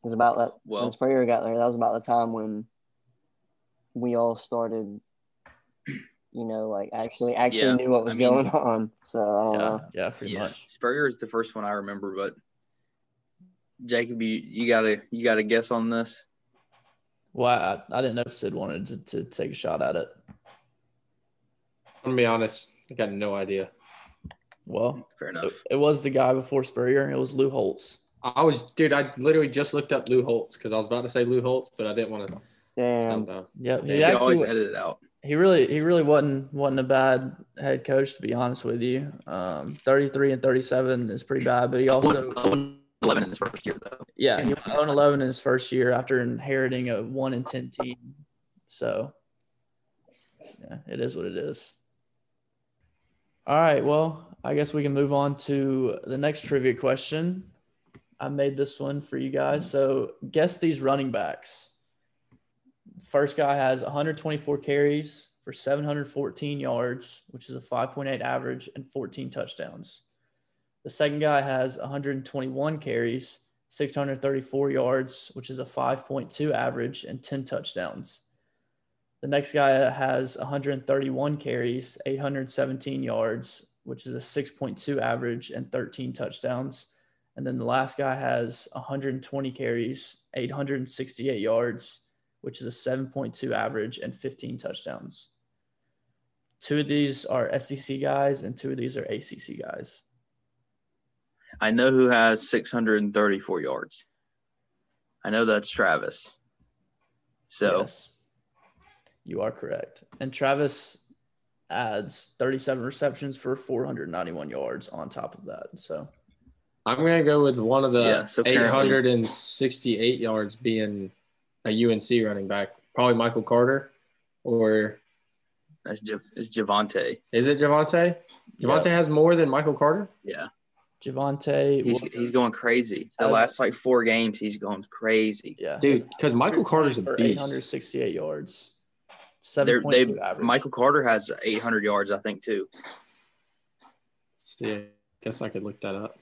it's about that Well- when Spurrier got there. That was about the time when we all started, you know, like actually actually Yeah, knew what was I mean- going on. So I don't Yeah. know. Yeah. Pretty much. Spurrier is the first one I remember, but Jacob, you, you gotta you gotta guess on this. Well, I, I didn't know if Sid wanted to, to take a shot at it. I'm gonna be honest. I got no idea. Well, Fair enough. it was the guy before Spurrier. It was Lou Holtz. I was, dude. I literally just looked up Lou Holtz because I was about to say Lou Holtz, but I didn't want to Damn. sound. Yep. Yeah, He You always actually edit it out. he really he really wasn't wasn't a bad head coach to be honest with you. Um, 33 and 37 is pretty bad, but he also 11 in his first year though. yeah he went 0 11 in his first year after inheriting a one in 10 team. So yeah, it is what it is. All right, well, I guess we can move on to the next trivia question. I made this one for you guys. So guess these running backs. First guy has 124 carries for 714 yards, which is a 5.8 average, and 14 touchdowns. The second guy has 121 carries, 634 yards, which is a 5.2 average, and 10 touchdowns. The next guy has 131 carries, 817 yards, which is a 6.2 average, and 13 touchdowns. And then the last guy has 120 carries, 868 yards, which is a 7.2 average and 15 touchdowns. Two of these are SEC guys, and two of these are ACC guys. I know who has 634 yards. I know that's Travis. So Yes, you are correct. And Travis adds 37 receptions for 491 yards on top of that. So I'm gonna go with one of the Yeah, so 868 yards being a UNC running back, probably Michael Carter, or that's J- it's Javonte. is it Javonte? Javonte yeah, has more than Michael Carter. Yeah, Javonte. he's he's going crazy. The last like four games, he's going crazy. yeah, Dude, because Michael Carter's a beast. 868 yards. They're, they average. Michael Carter has 800 yards, I think, too. Yeah, guess I could look that up.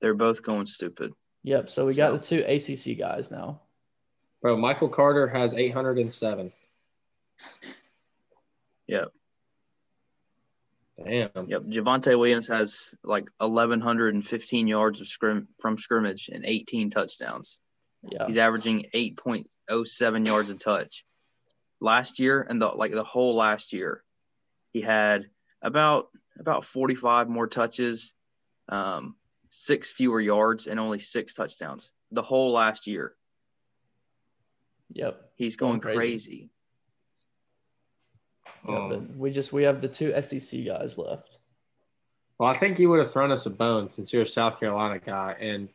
They're both going stupid. Yep. So we got the two ACC guys now. Bro, Michael Carter has 807. Yep. Damn. Yep. Javonte Williams has like 1,115 yards of scrim from scrimmage and 18 touchdowns. Yeah. He's averaging 8.07 yards a touch. Last year and the like the whole last year, he had about about 45 more touches, um, six fewer yards, and only six touchdowns. The whole last year, Yep. he's going Going crazy. Yeah, Um, but we just we have the two SEC guys left. well, I think you would have thrown us a bone since you're a South Carolina guy, and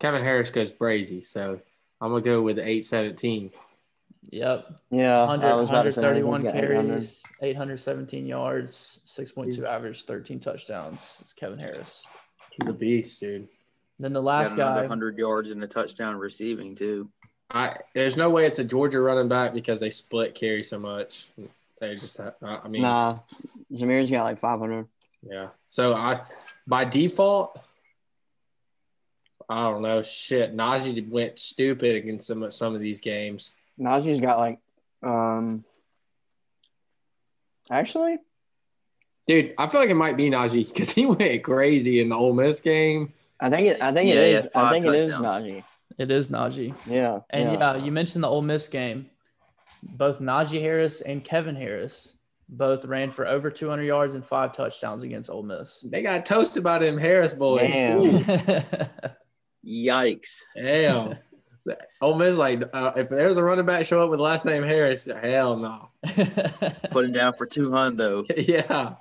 Kevin Harris goes brazy. So I'm gonna go with 817. Yep. Yeah, 100, I was about to say, I think 131 he's 800. carries, 817 yards, 6.2 He's- average, 13 touchdowns. It's Kevin Harris. He's a beast, dude. Then the last guy, 100 yards and a touchdown receiving too. I there's no way it's a Georgia running back because they split carry so much. They just have, I mean, Nah, Zamir's got like 500. yeah. So I by default, I don't know. Shit, Najee went stupid against some of some of these games. Najee's got like, um, actually, Dude, I feel like it might be Najee because he <laughs> went crazy in the Ole Miss game. I think it. I think it Yeah, he is. had I five think it is touchdowns. Najee. it is Najee. Yeah, And yeah. yeah. you mentioned the Ole Miss game. Both Najee Harris and Kevin Harris both ran for over 200 yards and five touchdowns against Ole Miss. They got toasted by them Harris boys. <laughs> Yikes! Damn. <laughs> Ole Miss like uh, if there's a running back show up with last name Harris, hell no. <laughs> Put him down for two hundo. yeah,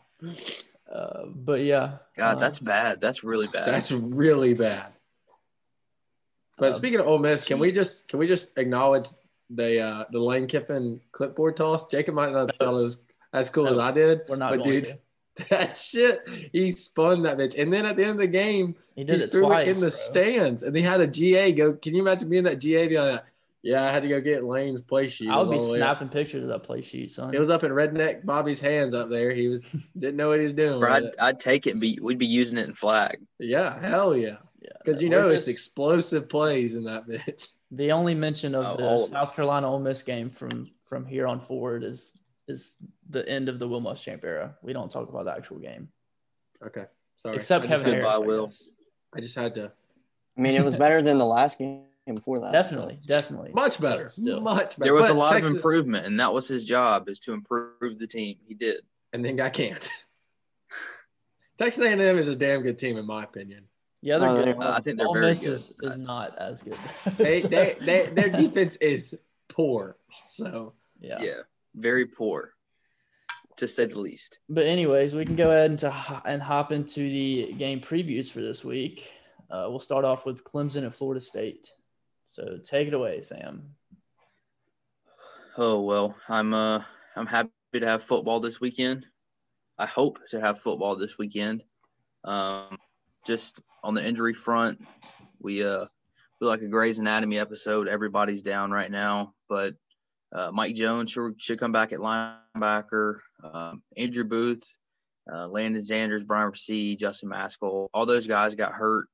uh, but yeah, God, uh, that's bad. That's really bad. that's really bad. But Um, speaking of Ole Miss, can we just can we just acknowledge the uh, the Lane Kiffin clipboard toss? Jacob might not have thought it was as cool as I did. we're not but going dude, to. <laughs> that shit, he spun that bitch, and then at the end of the game, He did he it threw twice. it in the bro. stands, and he had a GA go. Can you imagine being that GA? Be like, yeah, I had to go get Lane's play sheet. I would was be all the way up- snapping pictures of that play sheet, son. It was up in redneck Bobby's hands up there. He was <laughs> didn't know what he was doing. Bro, I'd. I'd take it and be we'd be using it in flag. Yeah, hell yeah. yeah, Because you we're know it's explosive plays in that <laughs> bitch. The only mention of Oh, the all of South Carolina Ole Miss game from from here on forward is is the end of the Will Muschamp era. We don't talk about the actual game, Okay, sorry. except I just Kevin had- Harris. Goodbye, I Will. I just had to. I mean, it was better than the last game before that. Definitely, definitely. Much better. Still. Much better. There was But a lot Texas- of improvement, and that was his job is to improve the team. He did. and then got canned. <laughs> Texas A&M is a damn good team in my opinion. Yeah, they're No, good. Uh, I think they're Ole very Miss good. is, is not as good. <laughs> They, they, they, their <laughs> defense is poor. So yeah. Yeah. very poor, to say the least. But anyways, we can go ahead and to, and hop into the game previews for this week. Uh, we'll start off with Clemson at Florida State. So take it away, Sam. Oh well, I'm uh I'm happy to have football this weekend. I hope to have football this weekend. Um, just on the injury front, we uh we like a Grey's Anatomy episode. Everybody's down right now, but uh, Mike Jones should, should come back at linebacker. Um, Andrew Booth, uh, Lannden Zanders, Brian C, Justin Mascoll, all those guys got hurt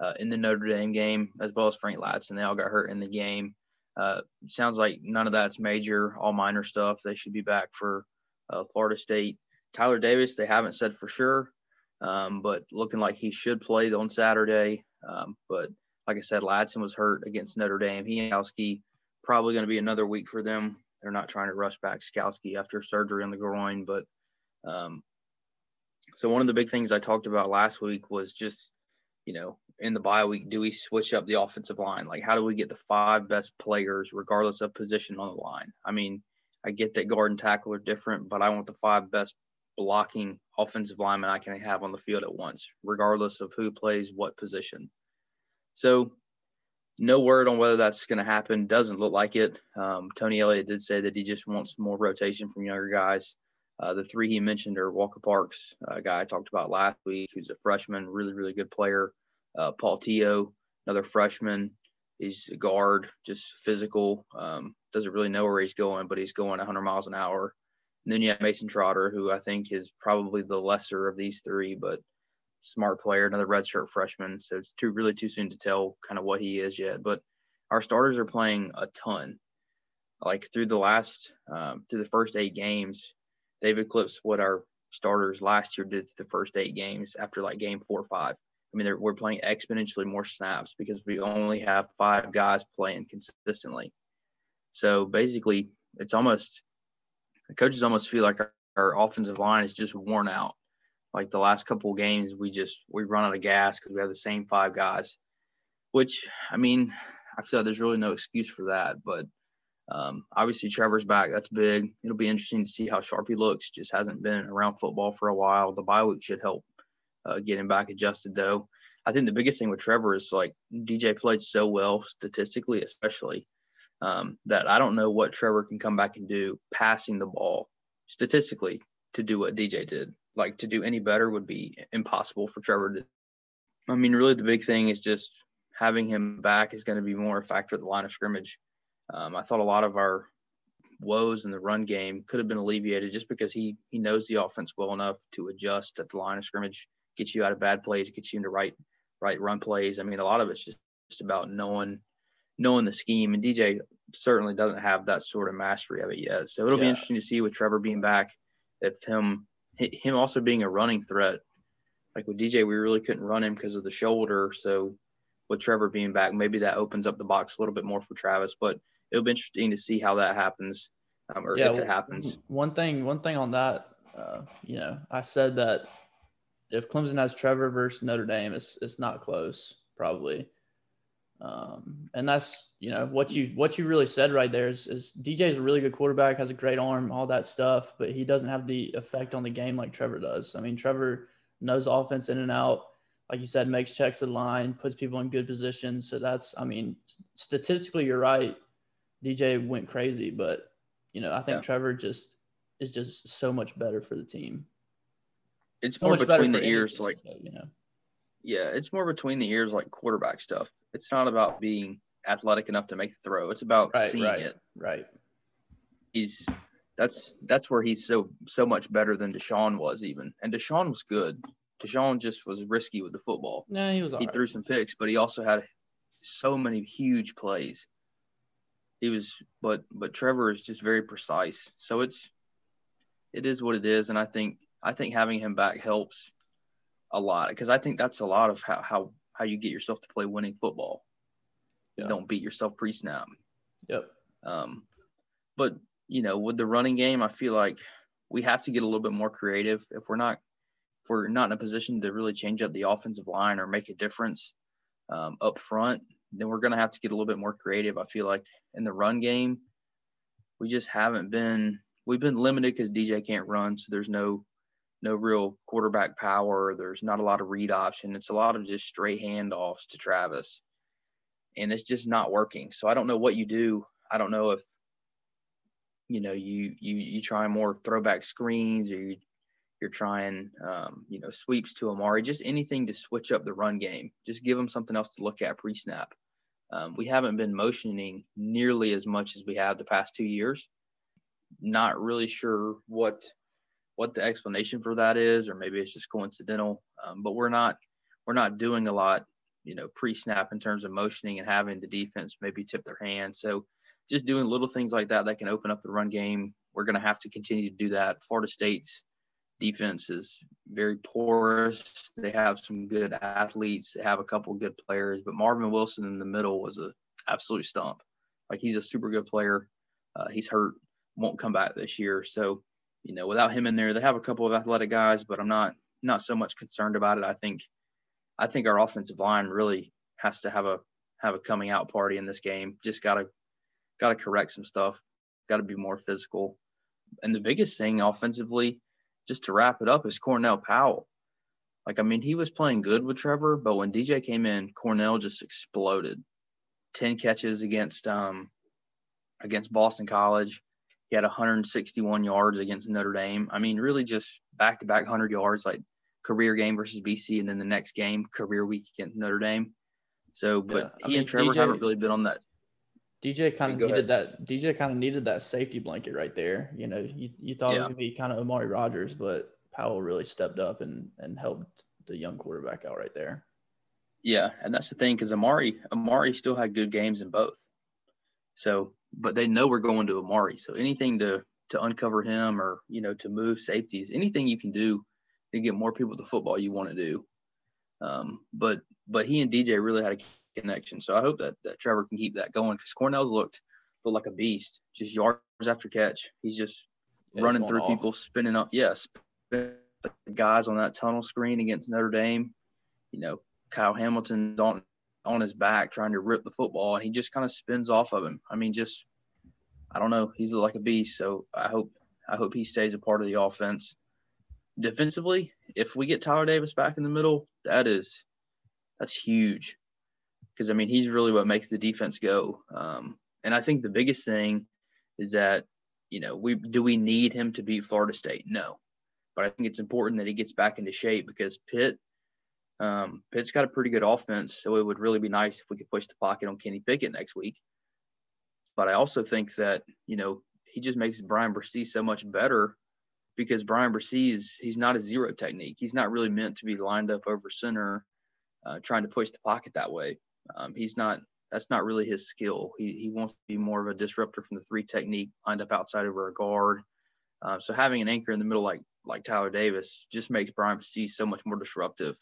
uh, in the Notre Dame game, as well as Frank Ladson. They all got hurt in the game. Uh, sounds like none of that's major, all minor stuff. They should be back for uh, Florida State. Tyler Davis, they haven't said for sure, um, but looking like he should play on Saturday. Um, but like I said, Ladson was hurt against Notre Dame. He and Skalski probably going to be another week for them. They're not trying to rush back Skalski after surgery on the groin, but um, so one of the big things I talked about last week was just, you know, in the bye week, do we switch up the offensive line? Like, how do we get the five best players, regardless of position on the line? I mean, I get that guard and tackle are different, but I want the five best blocking offensive linemen I can have on the field at once, regardless of who plays what position. So, no word on whether that's going to happen. Doesn't look like it. Um, Tony Elliott did say that he just wants more rotation from younger guys. Uh, the three he mentioned are Walker Parks, a guy I talked about last week, who's a freshman, really, really good player. Uh, Paul Tchio, another freshman. He's a guard, just physical. Um, doesn't really know where he's going, but he's going 100 miles an hour. And then you have Mason Trotter, who I think is probably the lesser of these three, but smart player, another redshirt freshman. So it's too really too soon to tell kind of what he is yet. But our starters are playing a ton. Like through the last um, through the first eight games, they've eclipsed what our starters last year did the first eight games after like game four or five. I mean, we're playing exponentially more snaps because we only have five guys playing consistently. So basically, it's almost the coaches almost feel like our, our offensive line is just worn out. Like the last couple of games, we just we run out of gas because we have the same five guys. Which I mean, I feel like there's really no excuse for that. But um, obviously, Trevor's back. That's big. It'll be interesting to see how sharp he looks. Just hasn't been around football for a while. The bye week should help uh, get him back adjusted, though. I think the biggest thing with Trevor is like DJ played so well statistically, especially um, that I don't know what Trevor can come back and do passing the ball statistically to do what DJ did. Like to do any better would be impossible for Trevor to. I mean, really, the big thing is just having him back is going to be more a factor at the line of scrimmage. Um, I thought a lot of our woes in the run game could have been alleviated just because he he knows the offense well enough to adjust at the line of scrimmage, get you out of bad plays, get you into right right run plays. I mean, a lot of it's just, just about knowing knowing the scheme. And DJ certainly doesn't have that sort of mastery of it yet. So it'll yeah. be interesting to see with Trevor being back, if him him also being a running threat. Like with DJ, we really couldn't run him because of the shoulder. So with Trevor being back, maybe that opens up the box a little bit more for Travis. But it'll be interesting to see how that happens, um, or yeah, if it happens. One thing, one thing on that, uh, you know, I said that if Clemson has Trevor versus Notre Dame, it's it's not close, probably. Um, and that's you know what you what you really said right there is, is DJ is a really good quarterback, has a great arm, all that stuff, but he doesn't have the effect on the game like Trevor does. I mean, Trevor knows offense in and out, like you said, makes checks the line, puts people in good positions. So that's I mean, statistically, you're right. DJ went crazy, but you know I think yeah. Trevor just is just so much better for the team. It's so more between the ears, like you know. Yeah, it's more between the ears, like quarterback stuff it's not about being athletic enough to make the throw. It's about right, seeing right, it. Right. He's that's that's where he's so so much better than Deshaun was even. And Deshaun was good. Deshaun just was risky with the football. Yeah, he was. He right. threw some picks, but he also had so many huge plays. He was, but but Trevor is just very precise. So it's it is what it is, and I think I think having him back helps a lot because I think that's a lot of how how how you get yourself to play winning football. Yeah. Don't beat yourself pre-snap. Yep. Um, but you know, with the running game, I feel like we have to get a little bit more creative. If we're not, if we're not in a position to really change up the offensive line or make a difference um, up front, then we're going to have to get a little bit more creative. I feel like in the run game, we just haven't been we've been limited because DJ can't run, so there's no no real quarterback power. There's not a lot of read option. It's a lot of just straight handoffs to Travis, and it's just not working. So I don't know what you do. I don't know if you know you you you try more throwback screens or you you're trying um, you know sweeps to Amari, just anything to switch up the run game. Just give them something else to look at pre-snap. Um, we haven't been motioning nearly as much as we have the past two years. Not really sure what what the explanation for that is, or maybe it's just coincidental. Um, but we're not we're not doing a lot, you know, pre-snap in terms of motioning and having the defense maybe tip their hand. So just doing little things like that that can open up the run game. We're going to have to continue to do that. Florida State's defense is very porous. They have some good athletes. They have a couple good players, but Marvin Wilson in the middle was a absolute stump. Like he's a super good player. Uh, he's hurt, won't come back this year. So, you know, without him in there, they have a couple of athletic guys, but I'm not not so much concerned about it. I think I think our offensive line really has to have a have a coming out party in this game. Just gotta gotta correct some stuff. Got to be more physical. And the biggest thing offensively just to wrap it up, is Cornell Powell. Like, I mean, he was playing good with Trevor, but when DJ came in, Cornell just exploded. 10 catches against um against Boston College. He had 161 yards against Notre Dame. I mean, really just back to back 100 yards, like career game versus BC, and then the next game, career week against Notre Dame. So, but yeah, he mean, and Trevor DJ, haven't really been on that DJ kind of needed ahead. that. DJ kind of needed that safety blanket right there. You know, you, you thought yeah. it would be kind of Amari Rogers, but Powell really stepped up and and helped the young quarterback out right there. Yeah, and that's the thing because Amari Amari still had good games in both. So, but they know we're going to Amari, so anything to to uncover him or you know to move safeties, anything you can do to get more people to football, you want to do. Um, but but he and DJ really had a connection. So I hope that, that Trevor can keep that going because Cornell's looked looked like a beast, just yards after catch. He's just yeah, running through off. people, spinning up. Yes, yeah, guys on that tunnel screen against Notre Dame. You know, Kyle Hamilton's on on his back trying to rip the football, and he just kind of spins off of him. I mean, just I don't know. He's like a beast. So I hope I hope he stays a part of the offense. Defensively, if we get Tyler Davis back in the middle, that is that's huge because I mean he's really what makes the defense go. Um, and I think the biggest thing is that you know we do we need him to beat Florida State? No, but I think it's important that he gets back into shape because Pitt um, Pitt's got a pretty good offense, so it would really be nice if we could push the pocket on Kenny Pickett next week. But I also think that you know he just makes Bryan Bresee so much better because Bryan Bresee is he's not a zero technique. He's not really meant to be lined up over center, uh, trying to push the pocket that way. Um, he's not. That's not really his skill. He he wants to be more of a disruptor from the three technique, lined up outside over a guard. Uh, so having an anchor in the middle like like Tyler Davis just makes Bryan Bresee so much more disruptive.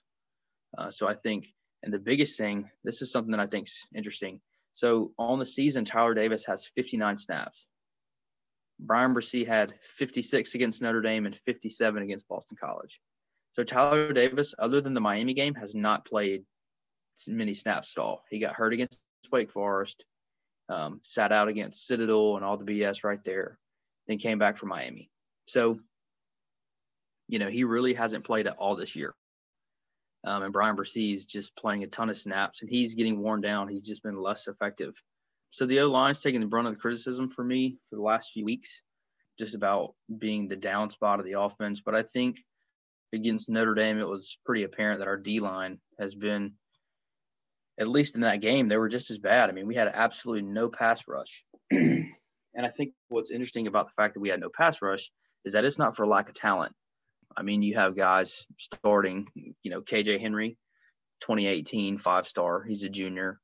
Uh, so I think, and the biggest thing, this is something that I think is interesting. So on the season, Tyler Davis has 59 snaps. Bryan Bresee had 56 against Notre Dame and 57 against Boston College. So Tyler Davis, other than the Miami game, has not played many snaps at all. He got hurt against Wake Forest, um, sat out against Citadel and all the BS right there, then came back for Miami. So, you know, he really hasn't played at all this year. Um, and Bryan Bresee's just playing a ton of snaps and he's getting worn down. He's just been less effective. So the O line's taking the brunt of the criticism for me for the last few weeks, just about being the down spot of the offense. But I think against Notre Dame, it was pretty apparent that our D line has been at least in that game, they were just as bad. I mean, we had absolutely no pass rush. <clears throat> and I think what's interesting about the fact that we had no pass rush is that it's not for lack of talent. I mean, you have guys starting, you know, KJ Henry, 2018 five star. He's a junior.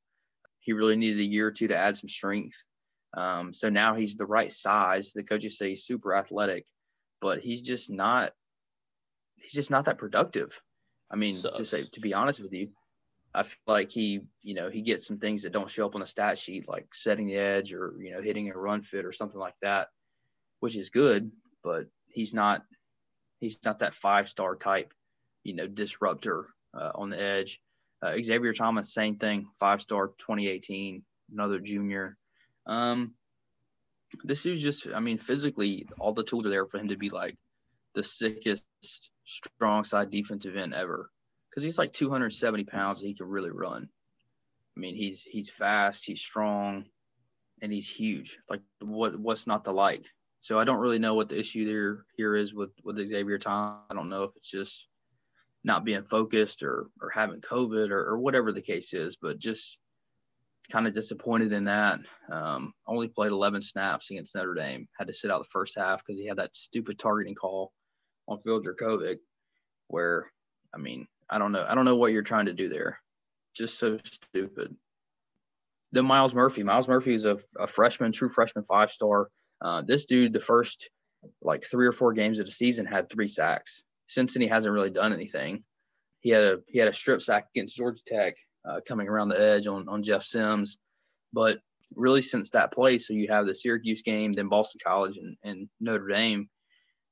He really needed a year or two to add some strength. Um, so now he's the right size. The coaches say he's super athletic, but he's just not. He's just not that productive. I mean, Sucks. to say to be honest with you, I feel like he, you know, he gets some things that don't show up on the stat sheet, like setting the edge or you know hitting a run fit or something like that, which is good. But he's not, he's not that five star type, you know, disruptor uh, on the edge. Uh, Xavier Thomas, same thing, five star, 2018, another junior. Um, this dude's just, I mean, physically, all the tools are there for him to be like the sickest, strong side defensive end ever. Because he's like 270 pounds and he can really run. I mean, he's he's fast, he's strong, and he's huge. Like what what's not to like? So I don't really know what the issue there here is with with Xavier Tom. I don't know if it's just not being focused or or having COVID or, or whatever the case is, but just kind of disappointed in that. Um, only played 11 snaps against Notre Dame. Had to sit out the first half because he had that stupid targeting call on Phil Jurkovec, where I mean, I don't know, I don't know what you're trying to do there. Just so stupid. Then Myles Murphy. Myles Murphy is a, a freshman, true freshman, five star. Uh, this dude, the first like three or four games of the season, had three sacks. Since then, he hasn't really done anything. He had a he had a strip sack against Georgia Tech uh, coming around the edge on, on Jeff Sims. But really, since that play, so you have the Syracuse game, then Boston College and, and Notre Dame,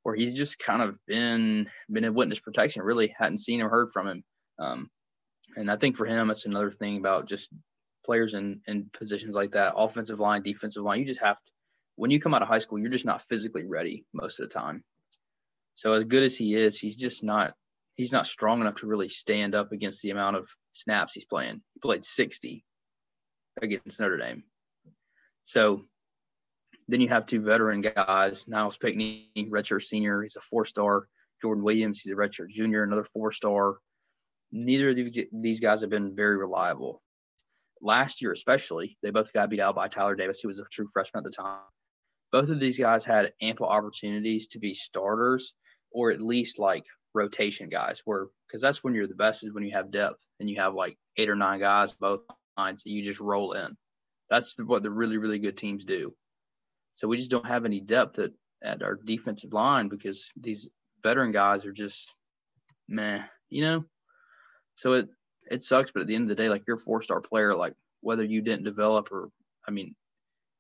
where he's just kind of been been in witness protection. Really hadn't seen or heard from him. Um, and I think for him, it's another thing about just players in, in positions like that, offensive line, defensive line. You just have to, when you come out of high school, you're just not physically ready most of the time. So as good as he is, he's just not he's not strong enough to really stand up against the amount of snaps he's playing. He played 60 against Notre Dame. So then you have two veteran guys, Nyles Pinckney, redshirt senior, he's a four-star. Jordan Williams, he's a redshirt junior, another four-star. Neither of these guys have been very reliable. Last year, especially, they both got beat out by Tyler Davis, who was a true freshman at the time. Both of these guys had ample opportunities to be starters or at least like rotation guys where because that's when you're the best is when you have depth and you have like eight or nine guys both lines and you just roll in. That's what the really, really good teams do. So we just don't have any depth at, at our defensive line because these veteran guys are just meh, you know? So it it sucks, but at the end of the day, like you're a four star player, like whether you didn't develop or I mean,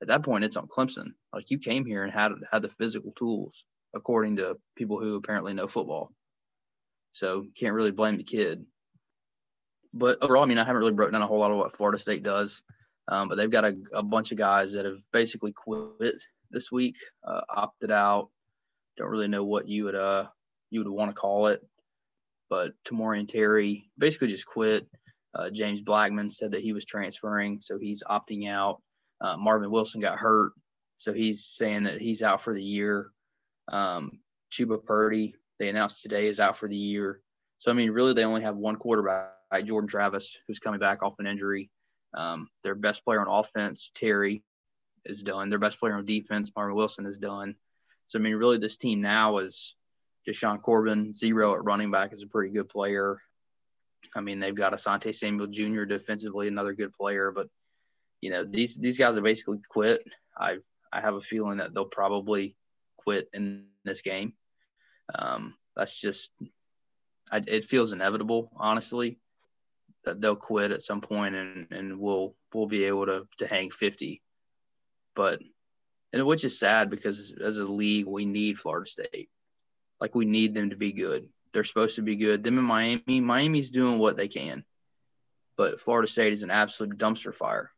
at that point it's on Clemson. Like you came here and had had the physical tools according to people who apparently know football. So can't really blame the kid. But overall, I mean, I haven't really broken down a whole lot of what Florida State does. Um, but they've got a, a, bunch of guys that have basically quit this week, uh, opted out. Don't really know what you would uh you would want to call it, but Tamorrion Terry basically just quit. Uh, James Blackman said that he was transferring, so he's opting out. Uh, Marvin Wilson got hurt, so he's saying that he's out for the year. Um, Chubba Purdy they announced today is out for the year. So I mean, really, they only have one quarterback, Jordan Travis, who's coming back off an injury. Um, their best player on offense, Terry, is done. Their best player on defense, Marvin Wilson, is done. So I mean, really, this team now is Jashaun Corbin, zero at running back, is a pretty good player. I mean, they've got Asante Samuel Jr. defensively, another good player, but you know, these these guys have basically quit. I I have a feeling that they'll probably quit in this game. Um, that's just, I, it feels inevitable, honestly, that they'll quit at some point and, and we'll we'll be able to to hang 50. But and which is sad because as a league we need Florida State. Like we need them to be good. They're supposed to be good. Them in Miami, Miami's doing what they can. But Florida State is an absolute dumpster fire.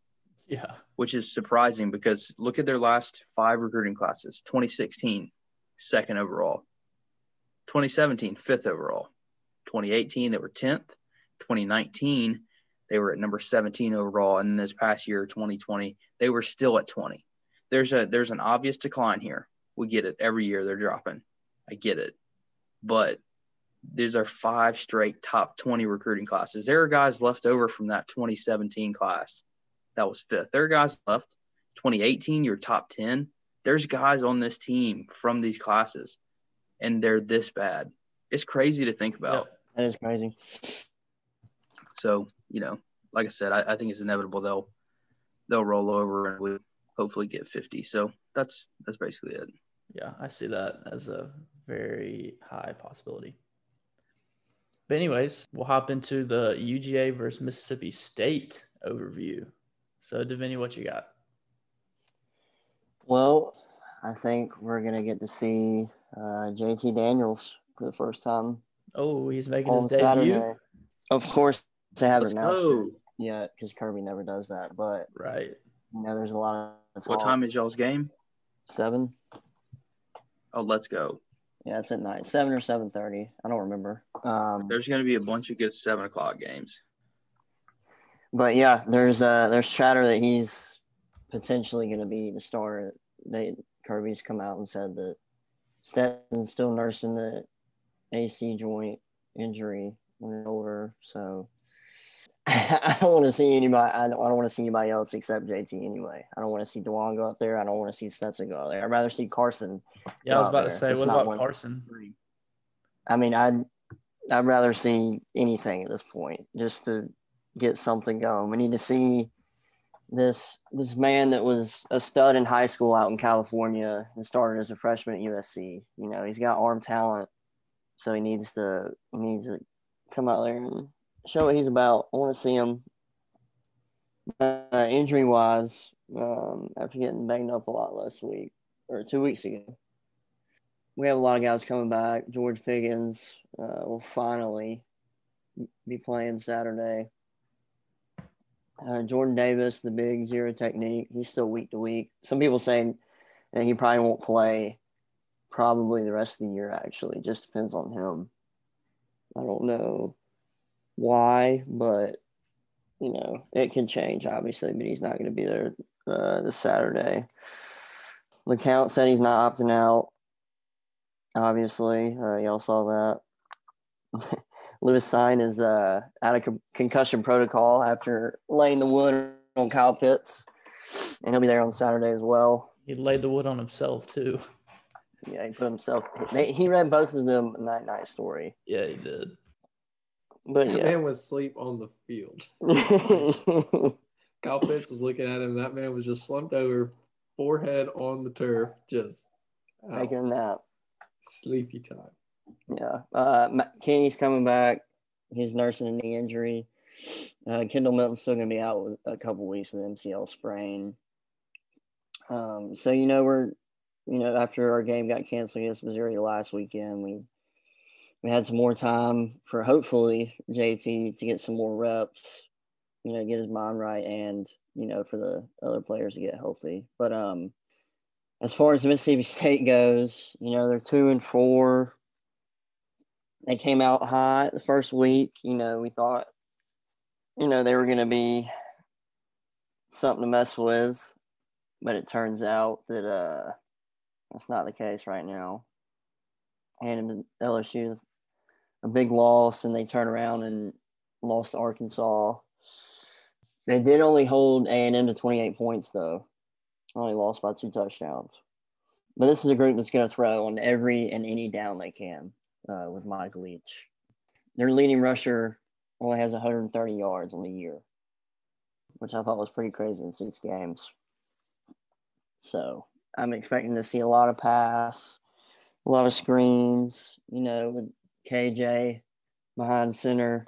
Yeah. Which is surprising because look at their last five recruiting classes 2016, second overall. 2017, fifth overall. 2018, they were 10th. 2019, they were at number 17 overall. And this past year, 2020, they were still at 20. There's a there's an obvious decline here. We get it every year they're dropping. I get it. But these are five straight top 20 recruiting classes. There are guys left over from that 2017 class. That was fifth. There are guys left. 2018, you're top 10. There's guys on this team from these classes and they're this bad. It's crazy to think about. That is crazy. So, you know, like I said, I, I think it's inevitable they'll they'll roll over and we hopefully get 50. So that's that's basically it. Yeah, I see that as a very high possibility. But anyways, we'll hop into the UGA versus Mississippi State overview. So, Davini, what you got? Well, I think we're gonna get to see uh, JT Daniels for the first time. Oh, he's making his debut. Saturday. Of course, they haven't announced it yet because Kirby never does that. But right, you know, there's a lot of. What time is y'all's game? seven. Oh, let's go. Yeah, it's at night, seven or seven thirty. I don't remember. Um, There's going to be a bunch of good seven o'clock games. But yeah, there's uh there's chatter that he's potentially going to be the starter. They Kirby's come out and said that Stetson's still nursing the AC joint injury when older, so <laughs> I don't want to see anybody. I don't, I don't want to see anybody else except JT anyway. I don't want to see D'Wan go out there. I don't want to see Stetson go out there. I'd rather see Carson. Yeah, I was about to say, It's what about Carson? I mean, I'd I'd rather see anything at this point just to get something going. We need to see this this man that was a stud in high school out in California and started as a freshman at USC. You know, he's got arm talent, so he needs to he needs to come out there and show what he's about. I want to see him. Uh, injury wise, um, after getting banged up a lot last week or two weeks ago, we have a lot of guys coming back. George Pickens uh, will finally be playing Saturday. Uh, Jordan Davis, the big zero technique, he's still week to week. Some people saying that he probably won't play probably the rest of the year, actually. Just depends on him. I don't know why, but, you know, it can change, obviously, but he's not going to be there uh, this Saturday. LeCounte said he's not opting out obviously. Uh, y'all saw that. <laughs> Lewis Cine is uh, out of con- concussion protocol after laying the wood on Kyle Pitts, and he'll be there on Saturday as well. He laid the wood on himself too. Yeah, he put himself. They, he read both of them in that night story, Yeah, he did. but That yeah. man was asleep on the field. <laughs> Kyle Pitts was looking at him. That man was just slumped over, forehead on the turf, just out. Taking a nap. sleepy time. Yeah. Uh, Kenny's coming back. He's nursing a knee injury. Uh, Kendall Milton's still going to be out with a couple weeks with MCL sprain. Um, so you know we're, you know, after our game got canceled against Missouri last weekend, we we had some more time for hopefully JT to get some more reps, you know, get his mind right, and you know for the other players to get healthy. But um, as far as Mississippi <laughs> State goes, you know they're two and four they came out hot the first week. You know, we thought, you know, they were going to be something to mess with, but it turns out that uh, that's not the case right now. And LSU, a big loss, and they turn around and lost to Arkansas. They did only hold A&M to 28 points, though. Only lost by two touchdowns. But this is a group that's going to throw on every and any down they can uh, with Mike Leach. Their leading rusher only has 130 yards on the year, which I thought was pretty crazy in six games. So I'm expecting to see a lot of pass, a lot of screens, you know, with KJ behind center.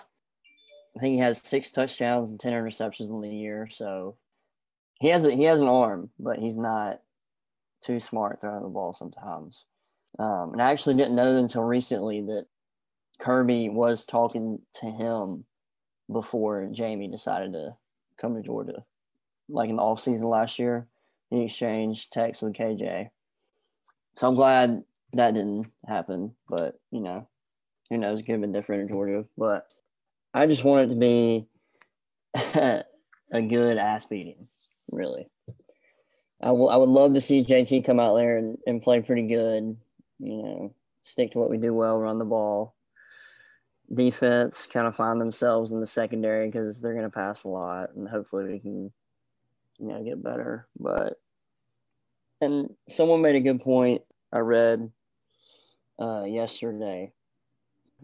I think he has six touchdowns and 10 interceptions on the year. So he has a, he has an arm, but he's not too smart throwing the ball sometimes. Um, and I actually didn't know until recently that Kirby was talking to him before Jamie decided to come to Georgia. Like in the offseason last year, he exchanged texts with KJ. So I'm glad that didn't happen. But, you know, who knows? It could have been different in Georgia. But I just want it to be <laughs> a good ass beating, really. I would love to see JT come out there and, and play pretty good you know, stick to what we do well, run the ball. Defense kind of find themselves in the secondary because they're going to pass a lot, and hopefully we can, you know, get better. But and someone made a good point. I read uh, yesterday.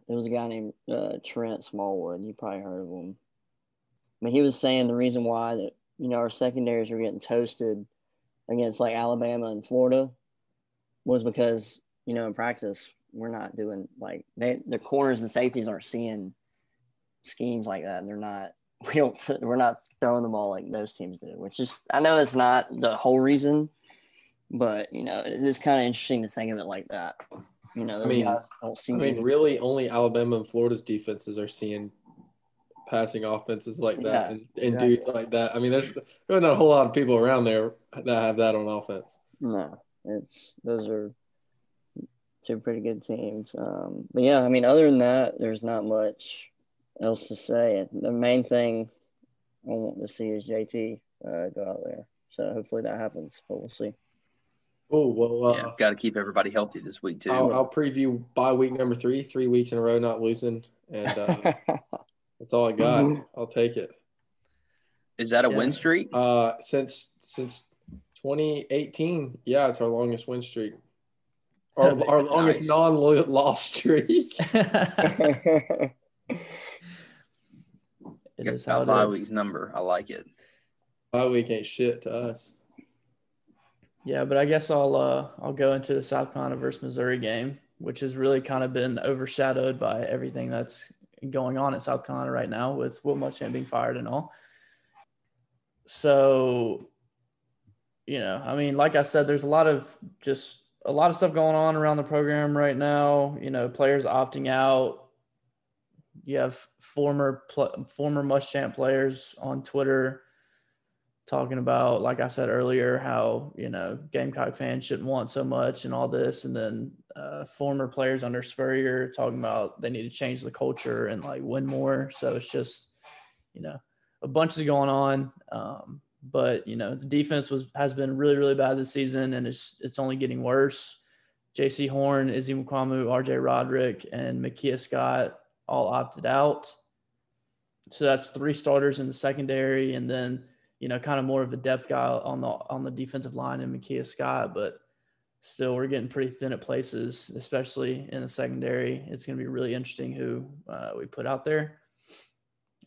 It was a guy named uh, Trent Smallwood. You probably heard of him. But he was saying the reason why that you know our secondaries are getting toasted against like Alabama and Florida was because you know, in practice, we're not doing like they the corners and safeties aren't seeing schemes like that. And they're not <laughs> we don't we're not throwing the ball like those teams do, which is I know it's not the whole reason, but you know, it is kind of interesting to think of it like that. You know, those mean- guys don't see I mean, really, only Alabama and Florida's defenses are seeing passing offenses like that Yeah, and, and exactly. dudes like that. I mean, there's really not a whole lot of people around there that have that on offense. no. It's those are two pretty good teams. Um, but yeah, I mean, other than that, there's not much else to say. The main thing I want to see is JT uh, go out there. So hopefully that happens, but we'll see. Oh well, uh, yeah, got to keep everybody healthy this week too. I'll, I'll, preview by week number three, three weeks in a row not losing, and uh, <laughs> that's all I got. I'll take it. Is that a Yeah. win streak? Uh, since since 2018, yeah, it's our longest win streak. Our, our longest non-loss streak. <laughs> <laughs> it Got is how it bye week's number. I like it. Bye week ain't shit to us. Yeah, but I guess I'll uh I'll go into the South Carolina versus Missouri game, which has really kind of been overshadowed by everything that's going on at South Carolina right now with Will Muschamp being fired and all. So, you know, I mean, like I said, there's a lot of just a lot of stuff going on around the program right now. You know, players opting out. You have former pl- former Muschamp players on Twitter talking about, like I said earlier, how you know Gamecock fans shouldn't want so much and all this, and then uh, former players under Spurrier talking about they need to change the culture and like win more. So it's just, you know, a bunch is going on. Um, but you know, the defense was has been really really bad this season, and it's it's only getting worse. Jaycee Horn, Izzy Mukuamu, R.J. Roderick, and Makia Scott all opted out. So that's three starters in the secondary, and then you know, kind of more of a depth guy on the on the defensive line in Makia Scott, but still we're getting pretty thin at places, especially in the secondary. It's going to be really interesting who uh, we put out there.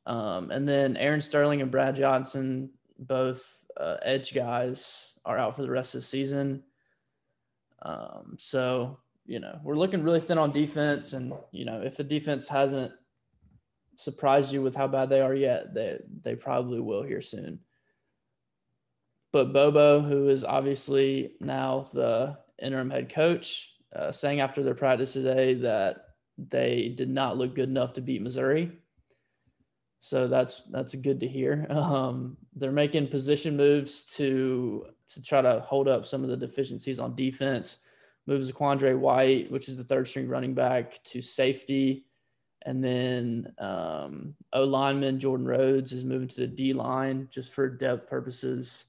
Um, and then Aaron Sterling and Brad Johnson, both uh, edge guys, are out for the rest of the season. Um, so you know we're looking really thin on defense, and you know if the defense hasn't surprised you with how bad they are yet, they they probably will here soon. But Bobo, who is obviously now the interim head coach, uh, saying after their practice today that they did not look good enough to beat Missouri. So that's that's good to hear. <laughs> Um, they're making position moves to to try to hold up some of the deficiencies on defense. Moves Quandre White, which is the third string running back, to safety. And then um, O lineman Jordan Rhodes is moving to the D line just for depth purposes.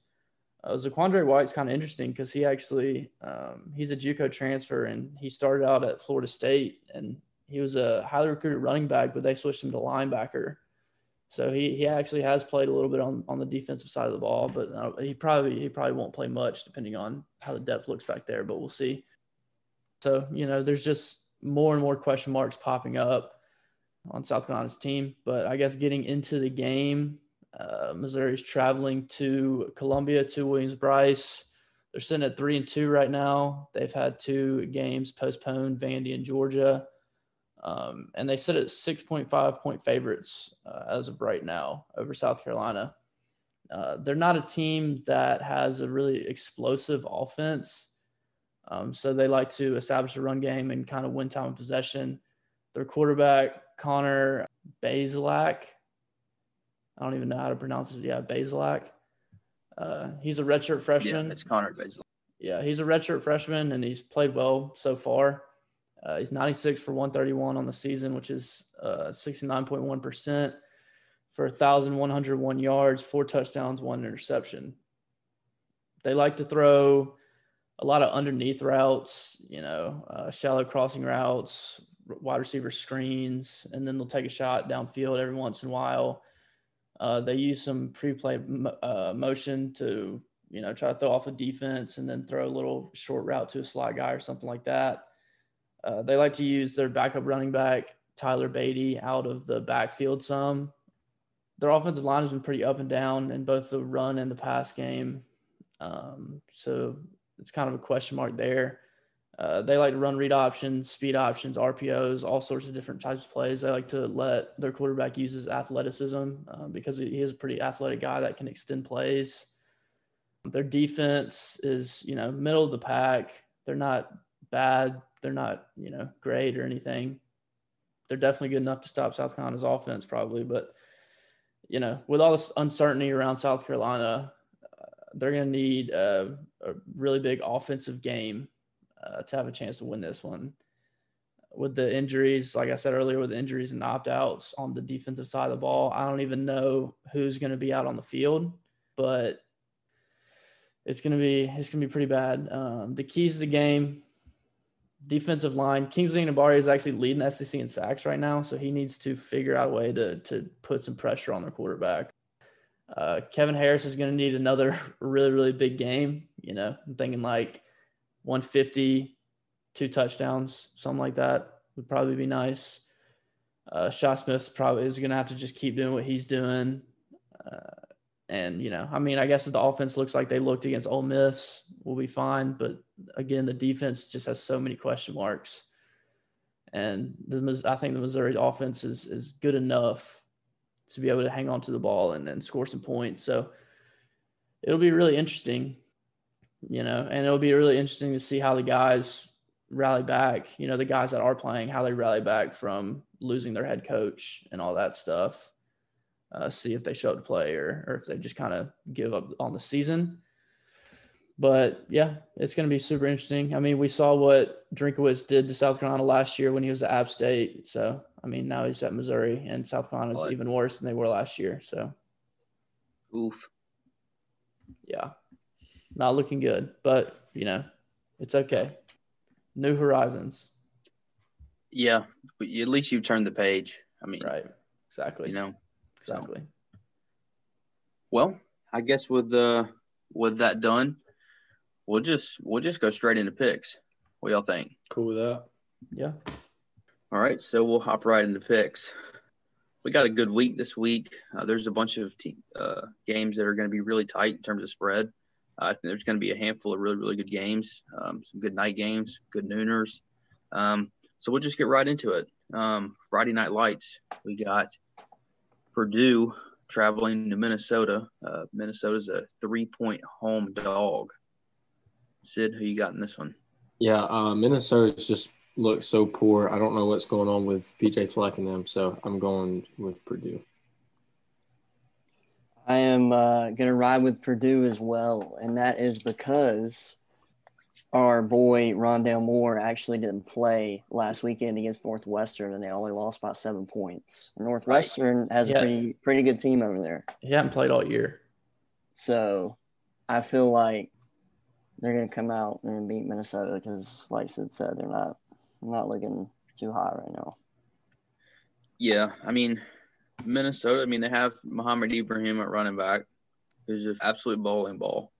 Uh, Zaquandre White's kind of interesting because he actually um, he's a JUCO transfer and he started out at Florida State and he was a highly recruited running back, but they switched him to linebacker. So he, he actually has played a little bit on, on the defensive side of the ball, but uh, he probably he probably won't play much depending on how the depth looks back there. But we'll see. So you know, there's just more and more question marks popping up on South Carolina's team. But I guess getting into the game, uh, Missouri's traveling to Columbia to Williams Bryce. They're sitting at three and two right now. They've had two games postponed, Vandy and Georgia. Um, and they sit at 6.5 point favorites uh, as of right now over South Carolina. Uh, they're not a team that has a really explosive offense. Um, so they like to establish a run game and kind of win time and possession. Their quarterback, Connor Bazelak, I don't even know how to pronounce it. Yeah, Bazelak. Uh, he's a redshirt freshman. Yeah, it's Connor Basil. Yeah, he's a redshirt freshman and he's played well so far. Uh, he's 96 for 131 on the season, which is uh, 69.1% for 1,101 yards, four touchdowns, one interception. They like to throw a lot of underneath routes, you know, uh, shallow crossing routes, wide receiver screens, and then they'll take a shot downfield every once in a while. Uh, they use some pre-play uh, motion to, you know, try to throw off a defense and then throw a little short route to a slot guy or something like that. Uh, they like to use their backup running back, Tyler Badie, out of the backfield some. Their offensive line has been pretty up and down in both the run and the pass game. Um, so it's kind of a question mark there. Uh, they like to run read options, speed options, RPOs, all sorts of different types of plays. They like to let their quarterback use his athleticism uh, because he is a pretty athletic guy that can extend plays. Their defense is, you know, middle of the pack. They're not bad. They're not, you know, great or anything. They're definitely good enough to stop South Carolina's offense, probably. But, you know, with all this uncertainty around South Carolina, uh, they're going to need a, really big offensive game uh, to have a chance to win this one. With the injuries, like I said earlier, with injuries and opt outs on the defensive side of the ball, I don't even know who's going to be out on the field, but it's going to be it's going to be pretty bad. Um, the keys to the game defensive line. Kingsley Enagbare is actually leading SEC in sacks right now, so he needs to figure out a way to to put some pressure on their quarterback. Uh, Kevin Harris is going to need another <laughs> really really big game. You know, I'm thinking like 150, two touchdowns, something like that would probably be nice. Uh, Shi Smith probably is going to have to just keep doing what he's doing. Uh, and you know, I mean, I guess if the offense looks like they looked against Ole Miss, we'll be fine. But again, the defense just has so many question marks. And the I think the Missouri offense is is good enough to be able to hang on to the ball and, and score some points. So it'll be really interesting, you know, and it'll be really interesting to see how the guys rally back. You know, the guys that are playing, how they rally back from losing their head coach and all that stuff uh, see if they show up to play or, or if they just kind of give up on the season. But yeah, it's going to be super interesting. I mean, we saw what Drinkwitz did to South Carolina last year when he was at App State. So, I mean, now he's at Missouri, and South Carolina is even worse than they were last year. So, oof. Yeah, not looking good, but you know, it's okay. New horizons. Yeah, at least you've turned the page. I mean, right. Exactly. You know, Exactly. So, well, I guess with uh with that done, we'll just we'll just go straight into picks. What y'all think? Cool with that. Yeah. All right, so we'll hop right into picks. We got a good week this week. Uh, there's a bunch of te- uh, games that are going to be really tight in terms of spread. Uh, I think there's going to be a handful of really, really good games, um, some good night games, good nooners. Um, so we'll just get right into it. Um, Friday Night Lights, we got Purdue traveling to Minnesota. Uh, Minnesota's a three point home dog. Sid, who you got in this one? Yeah, uh, Minnesota's just looks so poor. I don't know what's going on with PJ Fleck and them, so I'm going with Purdue. I am uh, going to ride with Purdue as well, and that is because our boy Rondale Moore actually didn't play last weekend against Northwestern, and they only lost by seven points. Northwestern right. has yeah. a pretty pretty good team over there. He hadn't played all year, so I feel like they're going to come out and beat Minnesota because, like Sid said, they're not not looking too high right now. Yeah, I mean Minnesota. I mean they have Mohamed Ibrahim at running back, who's an absolute bowling ball.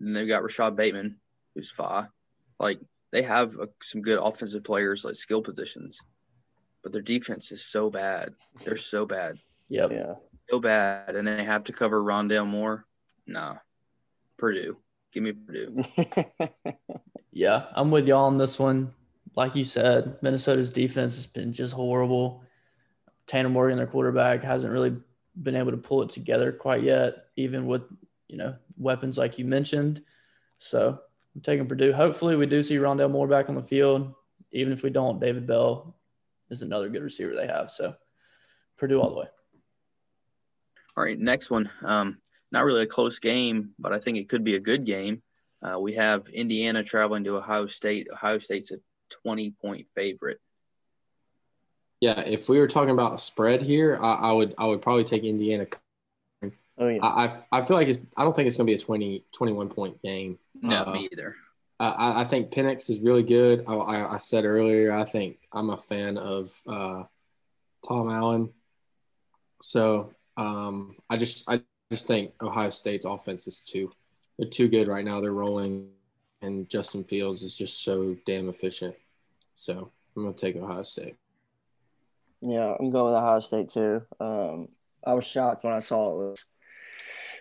And they've got Rashod Bateman, who's far. Like they have uh, some good offensive players, like skill positions, but their defense is so bad. They're so bad. Yep. Yeah. So bad, and they have to cover Rondale Moore. Nah, Purdue. Give me Purdue. <laughs> yeah, I'm with y'all on this one. Like you said, Minnesota's defense has been just horrible. Tanner Morgan, their quarterback, hasn't really been able to pull it together quite yet, even with you know weapons like you mentioned. So I'm taking Purdue. Hopefully, we do see Rondale Moore back on the field. Even if we don't, David Bell is another good receiver they have. So Purdue all the way. All right, next one. Um, not really a close game, but I think it could be a good game. Uh, we have Indiana traveling to Ohio State. Ohio State's a 20 point favorite. Yeah, if we were talking about spread here, I, I would I would probably take Indiana Oh yeah. I, I feel like it's. I don't think it's going to be a 20, 21 point game. No, uh, me either. I, I think Penix is really good. I, I, I, said earlier, I think I'm a fan of uh, Tom Allen. So um, I just I just think Ohio State's offense is too they're too good right now. They're rolling, and Justin Fields is just so damn efficient. So I'm gonna take Ohio State. Yeah, I'm going with Ohio State too. Um, I was shocked when I saw it was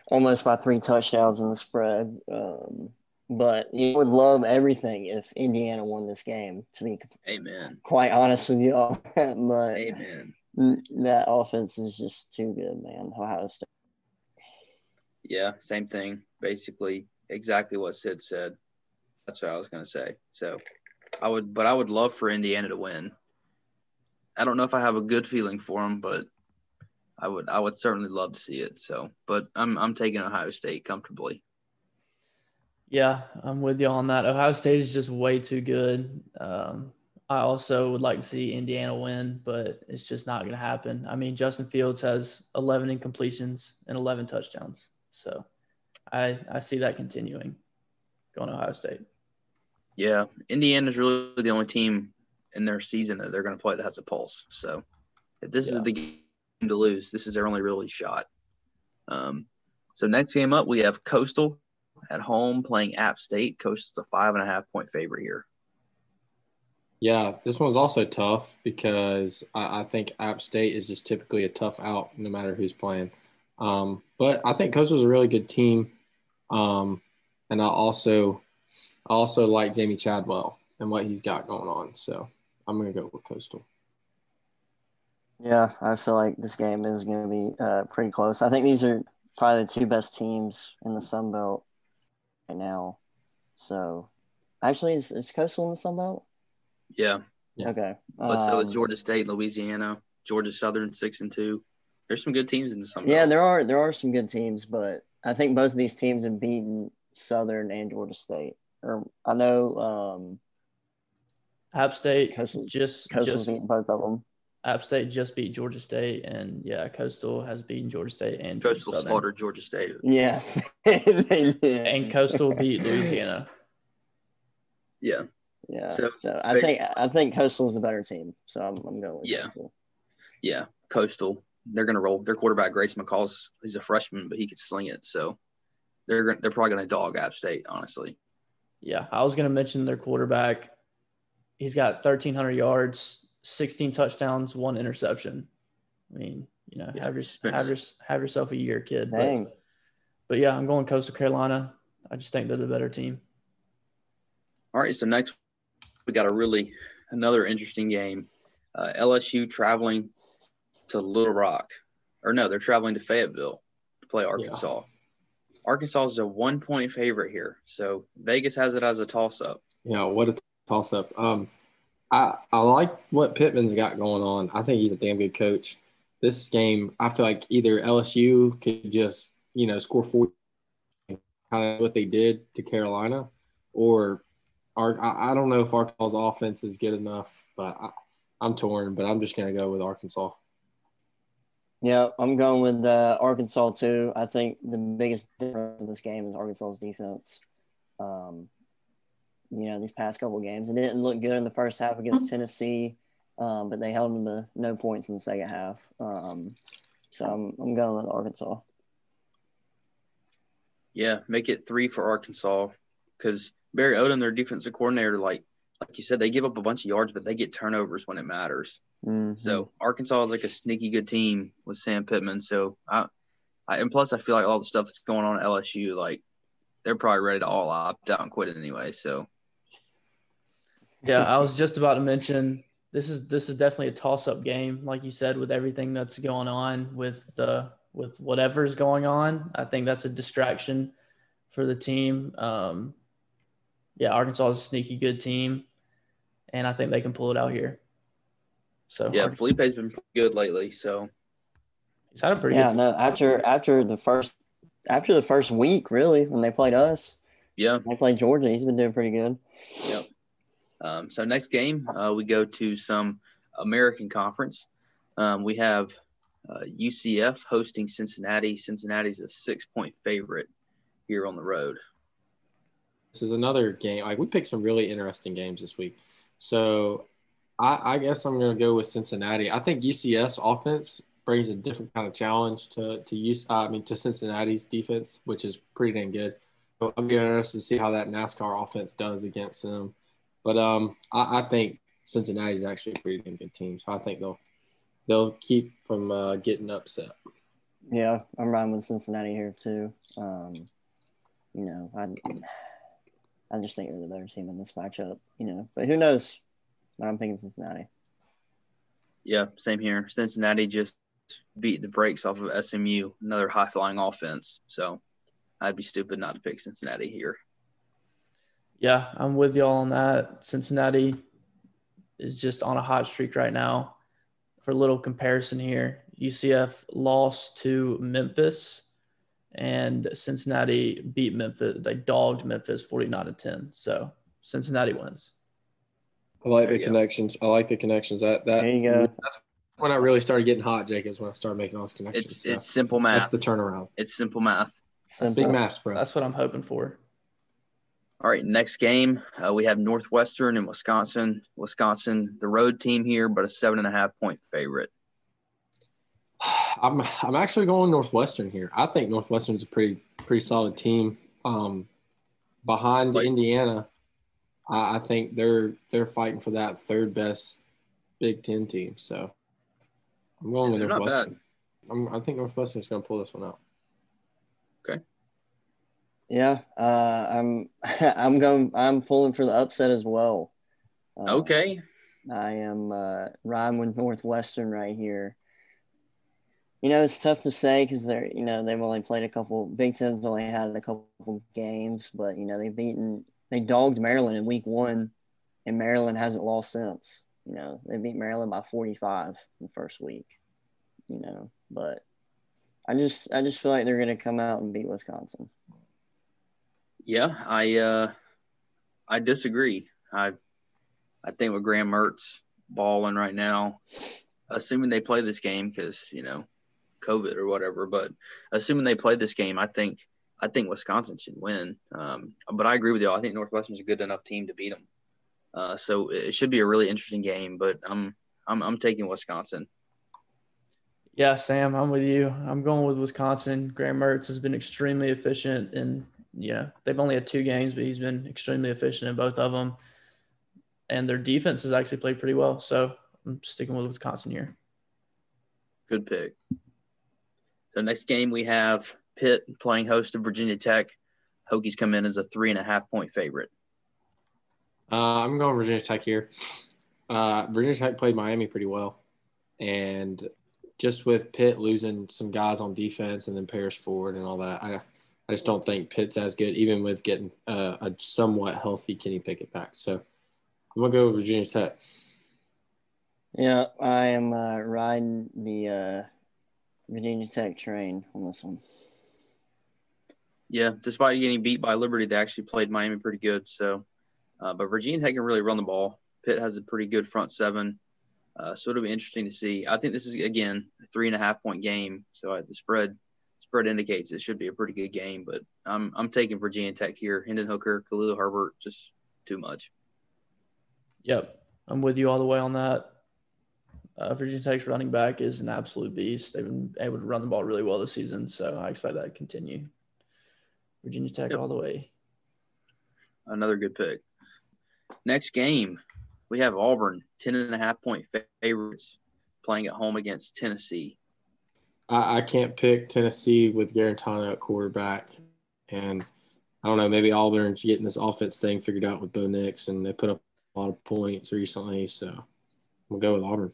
almost by three touchdowns in the spread. Um, but you would love everything if Indiana won this game. To be Amen. quite honest with y'all, <laughs> but Amen. that offense is just too good, man. Ohio State. Yeah, same thing. Basically, exactly what Sid said. That's what I was going to say. So, I would, but I would love for Indiana to win. I don't know if I have a good feeling for them, but I would I would certainly love to see it. So, but I'm I'm taking Ohio State comfortably. Yeah, I'm with you on that. Ohio State is just way too good. Um, I also would like to see Indiana win, but it's just not going to happen. I mean, Justin Fields has 11 incompletions and 11 touchdowns. So I, I see that continuing going to Ohio State. Yeah, Indiana's really the only team in their season that they're going to play that has a pulse. So if this yeah. is the game to lose, this is their only really shot. Um, so next game up, we have Coastal at home playing App State. Coastal's a five and a half point favorite here. Yeah, this one's also tough because I, I, think App State is just typically a tough out no matter who's playing. Um, but I think Coastal's a really good team. Um, and I also I also like Jamey Chadwell and what he's got going on. So I'm gonna go with Coastal. Yeah, I feel like this game is going to be uh, pretty close. I think these are probably the two best teams in the Sun Belt right now. So, actually, is, is Coastal in the Sun Belt? Yeah. yeah. Okay. But um, so is Georgia State, Louisiana, Georgia Southern, six and two. There's some good teams in the Sun Belt. Yeah, there are there are some good teams, but I think both of these teams have beaten Southern and Georgia State. Or I know um, App State Coastal, just Coastal just beat both of them. App State just beat Georgia State, and yeah, Coastal has beaten Georgia State and Georgia Coastal Southern. slaughtered Georgia State. Yeah, <laughs> and Coastal beat Louisiana. Yeah, yeah. So, so I think I think Coastal is a better team. So I'm, I'm going. With yeah, Coastal. yeah. Coastal, they're going to roll. Their quarterback Grace McCall's he's a freshman, but he could sling it. So they're they're probably going to dog App State, honestly. Yeah, I was going to mention their quarterback. He's got 1,300 yards, 16 touchdowns, one interception. I mean, you know, yeah, have your have your have yourself a year, kid. Dang. But, but yeah, I'm going Coastal Carolina. I just think they're the better team. All right, so next we got a really another interesting game. Uh, LSU traveling to Little Rock, or no, they're traveling to Fayetteville to play Arkansas. Yeah. Arkansas is a one point favorite here, so Vegas has it as a toss up. Yeah, what a toss up. Um, I, I like what Pittman's got going on. I think he's a damn good coach. This game, I feel like either LSU could just, you know, score 40, kind of what they did to Carolina, or our, I, I don't know if Arkansas's offense is good enough, but I, I'm torn, but I'm just going to go with Arkansas. Yeah, I'm going with uh, Arkansas too. I think the biggest difference in this game is Arkansas's defense. Um, you know, these past couple games. It didn't look good in the first half against Tennessee, um, but they held them to no points in the second half. Um, so I'm, I'm going with Arkansas. Yeah, make it three for Arkansas because Barry Odom, their defensive coordinator, like like you said, they give up a bunch of yards, but they get turnovers when it matters. Mm-hmm. So Arkansas is like a sneaky good team with Sam Pittman. So I, I and plus I feel like all the stuff that's going on at LSU, like they're probably ready to all opt out and quit it anyway. So yeah, I was just about to mention this is this is definitely a toss up game, like you said, with everything that's going on with the with whatever's going on. I think that's a distraction for the team. Um, yeah, Arkansas is a sneaky good team, and I think they can pull it out here. So yeah, Feleipe's been good lately. So he's had a pretty yeah. Good no, after after the first after the first week, really, when they played us. Yeah, they played Georgia. He's been doing pretty good. Yep. Um, so next game, uh, we go to some American Conference. Um, we have uh, UCF hosting Cincinnati. Cincinnati's a six-point favorite here on the road. This is another game. Like we picked some really interesting games this week. So I, I guess I'm going to go with Cincinnati. I think UCF's offense brings a different kind of challenge to to use. I mean, to Cincinnati's defense, which is pretty dang good. So I'm interested to see how that NASCAR offense does against them. But um, I, I think Cincinnati is actually a pretty good team, so I think they'll they'll keep from uh, getting upset. Yeah, I'm riding with Cincinnati here too. Um, you know, I I just think they're the better team in this matchup. You know, but who knows? But I'm thinking Cincinnati. Yeah, same here. Cincinnati just beat the brakes off of SMU, another high flying offense. So I'd be stupid not to pick Cincinnati here. Yeah, I'm with y'all on that. Cincinnati is just on a hot streak right now. For a little comparison here, UCF lost to Memphis and Cincinnati beat Memphis. They dogged Memphis 49 to 10. So Cincinnati wins. I like There the you go. connections. I like the connections. That that There you go. That's when I really started getting hot, Jacobs. When I started making all those connections. It's So it's simple that's the turnaround. it's simple math. Simple. Big math, bro. That's what I'm hoping for. All right, next game uh, we have Northwestern and Wisconsin. Wisconsin, the road team here, but a seven and a half point favorite. <sighs> I'm I'm actually going Northwestern here. I think Northwestern's a pretty pretty solid team. Um, behind Like- Indiana, I, I think they're they're fighting for that third best Big Ten team. So I'm going with Northwestern. I'm, I think Northwestern's going to pull this one out. Yeah, uh, I'm <laughs> I'm going I'm pulling for the upset as well. Uh, Okay, I am uh, riding with Northwestern right here. You know, it's tough to say because they're you know they've only played a couple. Big Ten's only had a couple games, but you know they've beaten they dogged Maryland in Week One, and Maryland hasn't lost since. You know they beat Maryland by forty five in the first week. You know, but I just I just feel like they're gonna come out and beat Wisconsin. Yeah, I uh, I disagree. I I think with Graham Mertz balling right now, assuming they play this game because you know COVID or whatever, but assuming they play this game, I think I think Wisconsin should win. Um, but I agree with you. I think Northwestern's a good enough team to beat them. Uh, so it should be a really interesting game. But I'm I'm I'm taking Wisconsin. Yeah, Sam, I'm with you. I'm going with Wisconsin. Graham Mertz has been extremely efficient, and you know they've only had two games, but he's been extremely efficient in both of them. And their defense has actually played pretty well, so I'm sticking with Wisconsin here. Good pick. So next game we have Pitt playing host to Virginia Tech. Hokies come in as a three and a half point favorite. Uh, I'm going Virginia Tech here. Uh, Virginia Tech played Miami pretty well, and just with Pitt losing some guys on defense and then Paris Ford and all that, I I just don't think Pitt's as good, even with getting uh, a somewhat healthy Kenny Pickett back. So I'm gonna go with Virginia Tech. Yeah, I am uh, riding the uh, Virginia Tech train on this one. Yeah, despite getting beat by Liberty, they actually played Miami pretty good. So, uh, but Virginia Tech can really run the ball. Pitt has a pretty good front seven, uh, so it'll be interesting to see. I think this is again a three and a half point game. So uh, the spread spread indicates it should be a pretty good game. But I'm I'm taking Virginia Tech here. Hendon Hooker, Khalil Herbert, just too much. Yep, I'm with you all the way on that. Uh, Virginia Tech's running back is an absolute beast. They've been able to run the ball really well this season, so I expect that to continue. Virginia Tech Yep. all the way. Another good pick. Next game, we have Auburn, 10 and a half point favorites playing at home against Tennessee. I, I can't pick Tennessee with Guarantano at quarterback, and I don't know. Maybe Auburn's getting this offense thing figured out with Bo Nix, and they put up a lot of points recently. So we'll go with Auburn.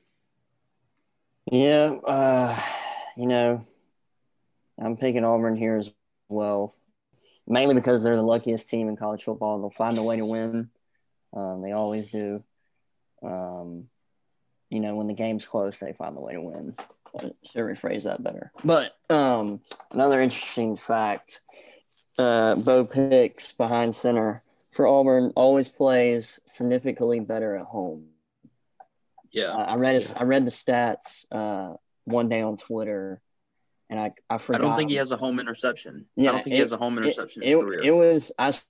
Yeah, uh, you know, I'm picking Auburn here as well, mainly because they're the luckiest team in college football. They'll find a way to win. Um, they always do. Um, you know, when the game's close, they find a way to win. I should rephrase that better. But um, another interesting fact: uh, Bo Nix behind center for Auburn always plays significantly better at home. Yeah. Uh, I read his, I read the stats uh, one day on Twitter, and I I forgot. I don't think he has a home interception. I Yeah, don't think he has a home It, interception in it, career. it was I, s-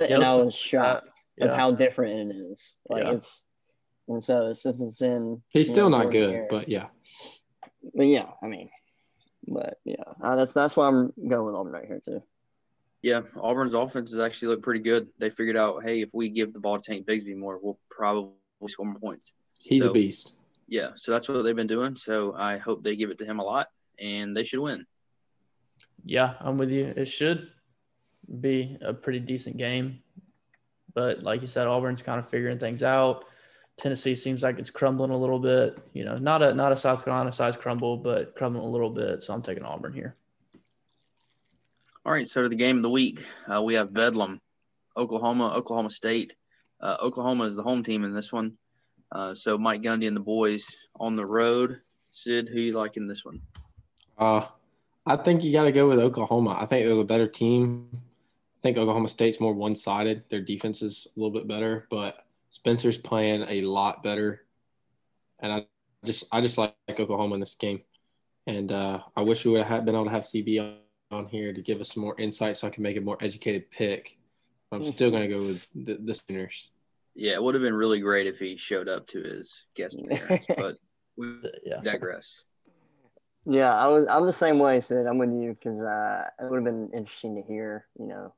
and I was shocked Yeah. of how different it is. Like Yeah. it's, and so since it's in, He's still know, not good, Hare- but yeah. But yeah, I mean, but yeah, uh, that's that's why I'm going with Auburn right here too. yeah, Auburn's offense has actually looked pretty good. They figured out, hey, if we give the ball to Tank Bigsby more, we'll probably score more points. He's So- a beast. Yeah, so that's what they've been doing. So I hope they give it to him a lot, and they should win. Yeah, I'm with you. It should be a pretty decent game. But like you said, Auburn's kind of figuring things out. Tennessee seems like it's crumbling a little bit. You know, not a not a South Carolina size crumble, but crumbling a little bit. So I'm taking Auburn here. All right, so to the game of the week, uh, we have Bedlam, Oklahoma, Oklahoma State. Uh, Oklahoma is the home team in this one. Uh, so Mike Gundy and the boys on the road. Sid, who you like in this one? Uh, I think you got to go with Oklahoma. I think they're the better team. I think Oklahoma State's more one sided. Their defense is a little bit better, but Spencer's playing a lot better. And I just I just like Oklahoma in this game. And uh, I wish we would have been able to have CB on here to give us some more insight so I can make a more educated pick. I'm still going to go with the, the Sooners. Yeah, it would have been really great if he showed up to his guest <laughs> appearance, but we Yeah. digress. Yeah, I was. I'm the same way, Sid. I'm with you because uh, it would have been interesting to hear, you know,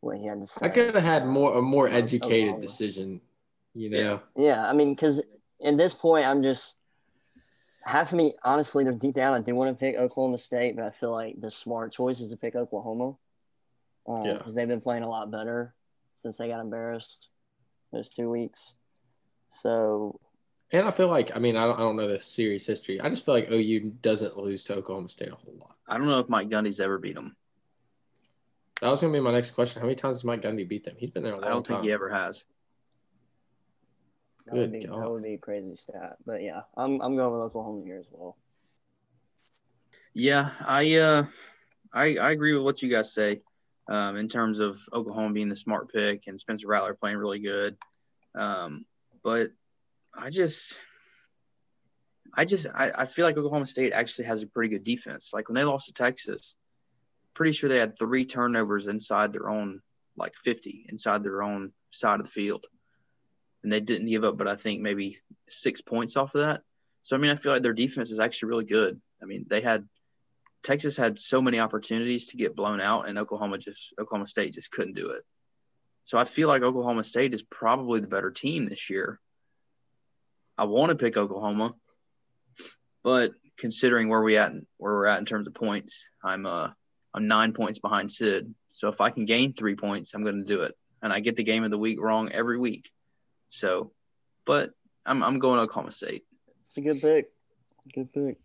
what he had to say. I could have had more a more educated Oklahoma. decision, you know. Yeah, I mean, because at this point, I'm just half of me, honestly, there's deep down, I do want to pick Oklahoma State, but I feel like the smart choice is to pick Oklahoma because Yeah. they've been playing a lot better since they got embarrassed those two weeks. So And I feel like I mean I don't I don't know the series history. I just feel like OU doesn't lose to Oklahoma State a whole lot. I don't know if Mike Gundy's ever beat them. That was gonna be my next question. How many times has Mike Gundy beat them? He's been there a long I don't time. think he ever has. That would, be, God. that would be a crazy stat. But yeah, I'm, I'm going with Oklahoma here as well. Yeah, I uh, I I agree with what you guys say, um, in terms of Oklahoma being the smart pick and Spencer Rattler playing really good, um, but I just. I just I, I feel like Oklahoma State actually has a pretty good defense. Like when they lost to Texas, pretty sure they had three turnovers inside their own like 50 inside their own side of the field. And they didn't give up but I think maybe 6 points off of that. So I mean I feel like their defense is actually really good. I mean they had Texas had so many opportunities to get blown out and Oklahoma just Oklahoma State just couldn't do it. So I feel like Oklahoma State is probably the better team this year. I want to pick Oklahoma, but considering where we at where we're at in terms of points, I'm uh I'm nine points behind Sid. So if I can gain three points, I'm going to do it, and I get the game of the week wrong every week. So, but I'm I'm going Oklahoma State. It's a good pick. Good pick.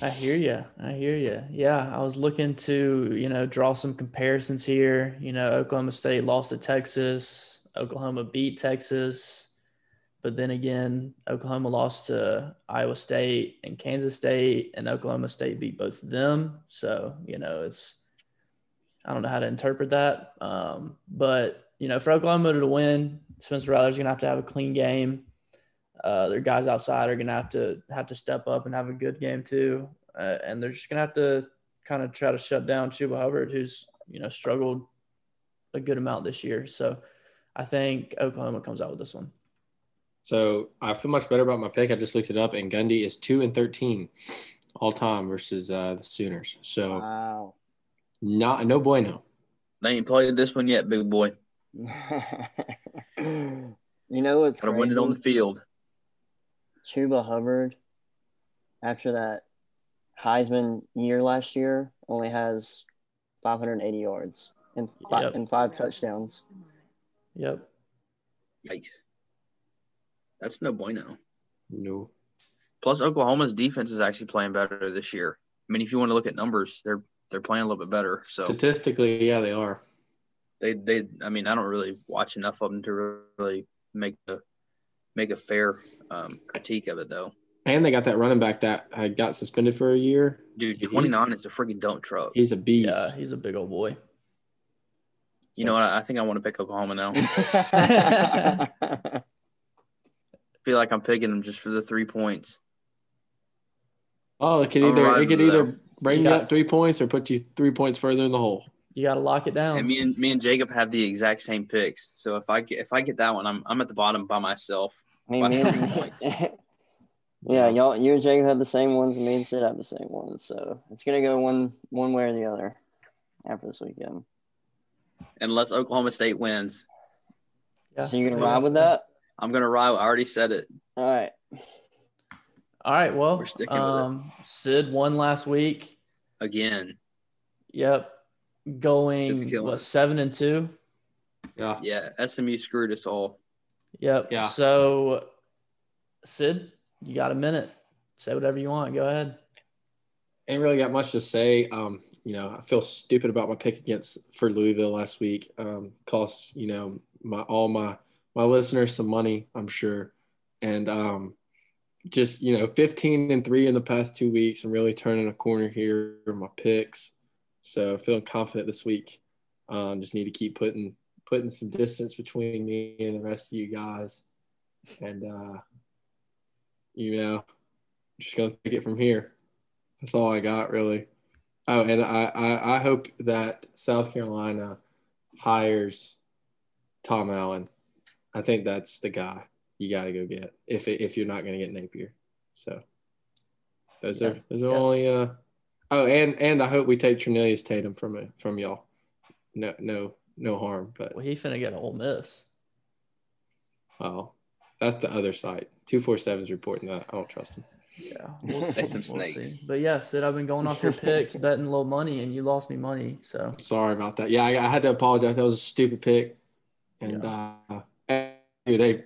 I hear you. I hear you. Yeah, I was looking to, you know, draw some comparisons here. You know, Oklahoma State lost to Texas. Oklahoma beat Texas. But then again, Oklahoma lost to Iowa State and Kansas State, and Oklahoma State beat both of them. So, you know, it's, I don't know how to interpret that. Um, but, you know, for Oklahoma to win, Spencer Rattler's going to have to have a clean game. Uh, their guys outside are going to have to have to step up and have a good game too, uh, and they're just going to have to kind of try to shut down Chuba Hubbard, who's you know struggled a good amount this year. So I think Oklahoma comes out with this one. So I feel much better about my pick. I just looked it up, and Gundy is two and thirteen all time versus uh, the Sooners. So Wow. not no bueno. They ain't played this one yet, big boy. <laughs> you know what's Gotta win it on the field. Chuba Hubbard, after that Heisman year last year, only has 580 yards and five, Yep. and five touchdowns. Yep. Yikes. That's no bueno. No. Plus, Oklahoma's defense is actually playing better this year. I mean, if you want to look at numbers, they're they're playing a little bit better. So Statistically, yeah, they are. They they I mean, I don't really watch enough of them to really make a make a fair um, critique of it though. And they got that running back that had got suspended for a year. Dude, He's- 29 is a freaking dump truck. He's a beast. Yeah, he's a big old boy. You know what? I I think I want to pick Oklahoma now. <laughs> I feel like I'm picking them just for the three points. Oh, it could either it could either bring you up three points or put you three points further in the hole. You got to lock it down. And me and me and Jacob have the exact same picks. So if I get if I get that one, I'm I'm at the bottom by myself. me, By me <laughs> and, <laughs> yeah, y'all, you and Jacob have the same ones, and me and Sid have the same ones. So it's gonna go one one way or the other after this weekend. Unless Oklahoma State wins, Yeah. So you're gonna ride with that? I'm gonna ride. I already said it. All right. All right. Well, We're sticking with it. um, Sid won last week. Again, Yep. Going Sid's what seven and two. Yeah. yeah, SMU screwed us all. Yep. Yeah. So, Sid, you got a minute. Say whatever you want. Go ahead. Ain't really got much to say. Um, you know, I feel stupid about my pick against for Louisville last week. Um, cost you know my all my my listeners some money, I'm sure. And um, just you know 15 and three in the past two weeks. I'm really turning a corner here in my picks, so feeling confident this week. Um, just need to keep putting putting some distance between me and the rest of you guys, and uh, you know, just gonna take it from here. That's all I got really. Oh, and I, I, I hope that South Carolina hires Tom Allen. I think that's the guy you got to go get if if you're not going to get Napier. So those are those are only uh oh and and I hope we take Trinelius Tatum from it from y'all. No no no harm, but well, he finna get an Ole Miss. Well, that's the other side. Two four seven's reporting that. I don't trust him. Yeah, <laughs> we'll see. some snakes. We'll see. But yeah, Sid, I've been going off your picks, <laughs> betting a little money, and you lost me money. So sorry about that. Yeah, I, I had to apologize. That was a stupid pick, and yeah. uh, they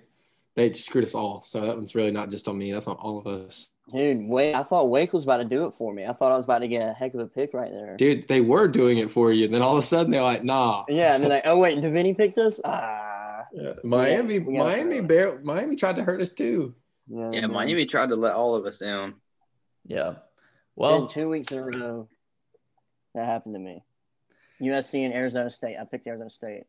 they screwed us all. So that one's really not just on me. That's on all of us. Dude, wait! I thought Wake was about to do it for me. I thought I was about to get a heck of a pick right there. Dude, they were doing it for you, and then all of a sudden they're like, "Nah." Yeah, and <laughs> they're like, "Oh wait, did Vinny pick this?" Ah. Yeah. Miami, yeah, Miami, bear, Miami tried to hurt us too. Yeah, yeah Miami tried to let all of us down. Yeah. Well, two weeks in a row, that happened to me. USC and Arizona State. I picked Arizona State.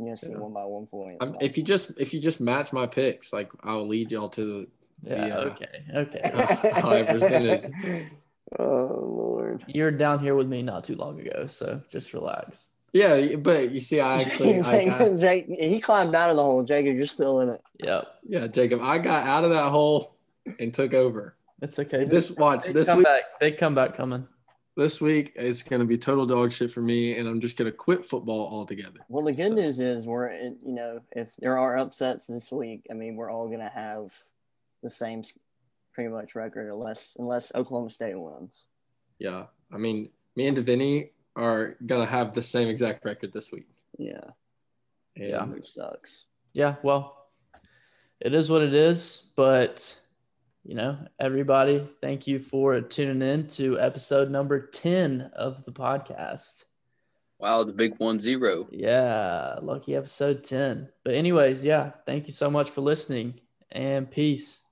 USC yeah. won by one point. Um, if you just if you just match my picks, like I'll lead y'all to the. Yeah. The, uh, okay. Okay. <laughs> high percentage. <laughs> Oh Lord. You're down here with me not too long ago, so just relax. Yeah, but you see, I <laughs> actually Jacob, I, Jake, he climbed out of the hole. Jacob, you're still in it. Yeah. Yeah, Jacob, I got out of that hole and took over. It's okay. This watch they this come week. Back. They come back coming. This week it's going to be total dog shit for me, and I'm just going to quit football altogether. Well, the good so. news is we're in, you know if there are upsets this week, I mean we're all going to have the same pretty much record unless unless Oklahoma State wins. Yeah, I mean me and Davini are going to have the same exact record this week. Yeah. Yeah, which sucks. Yeah, well, it is what it is, but you know, everybody, thank you for tuning in to episode number 10 of the podcast. Wow, the big one zero. Yeah, lucky episode 10. But, anyways, yeah, thank you so much for listening and peace.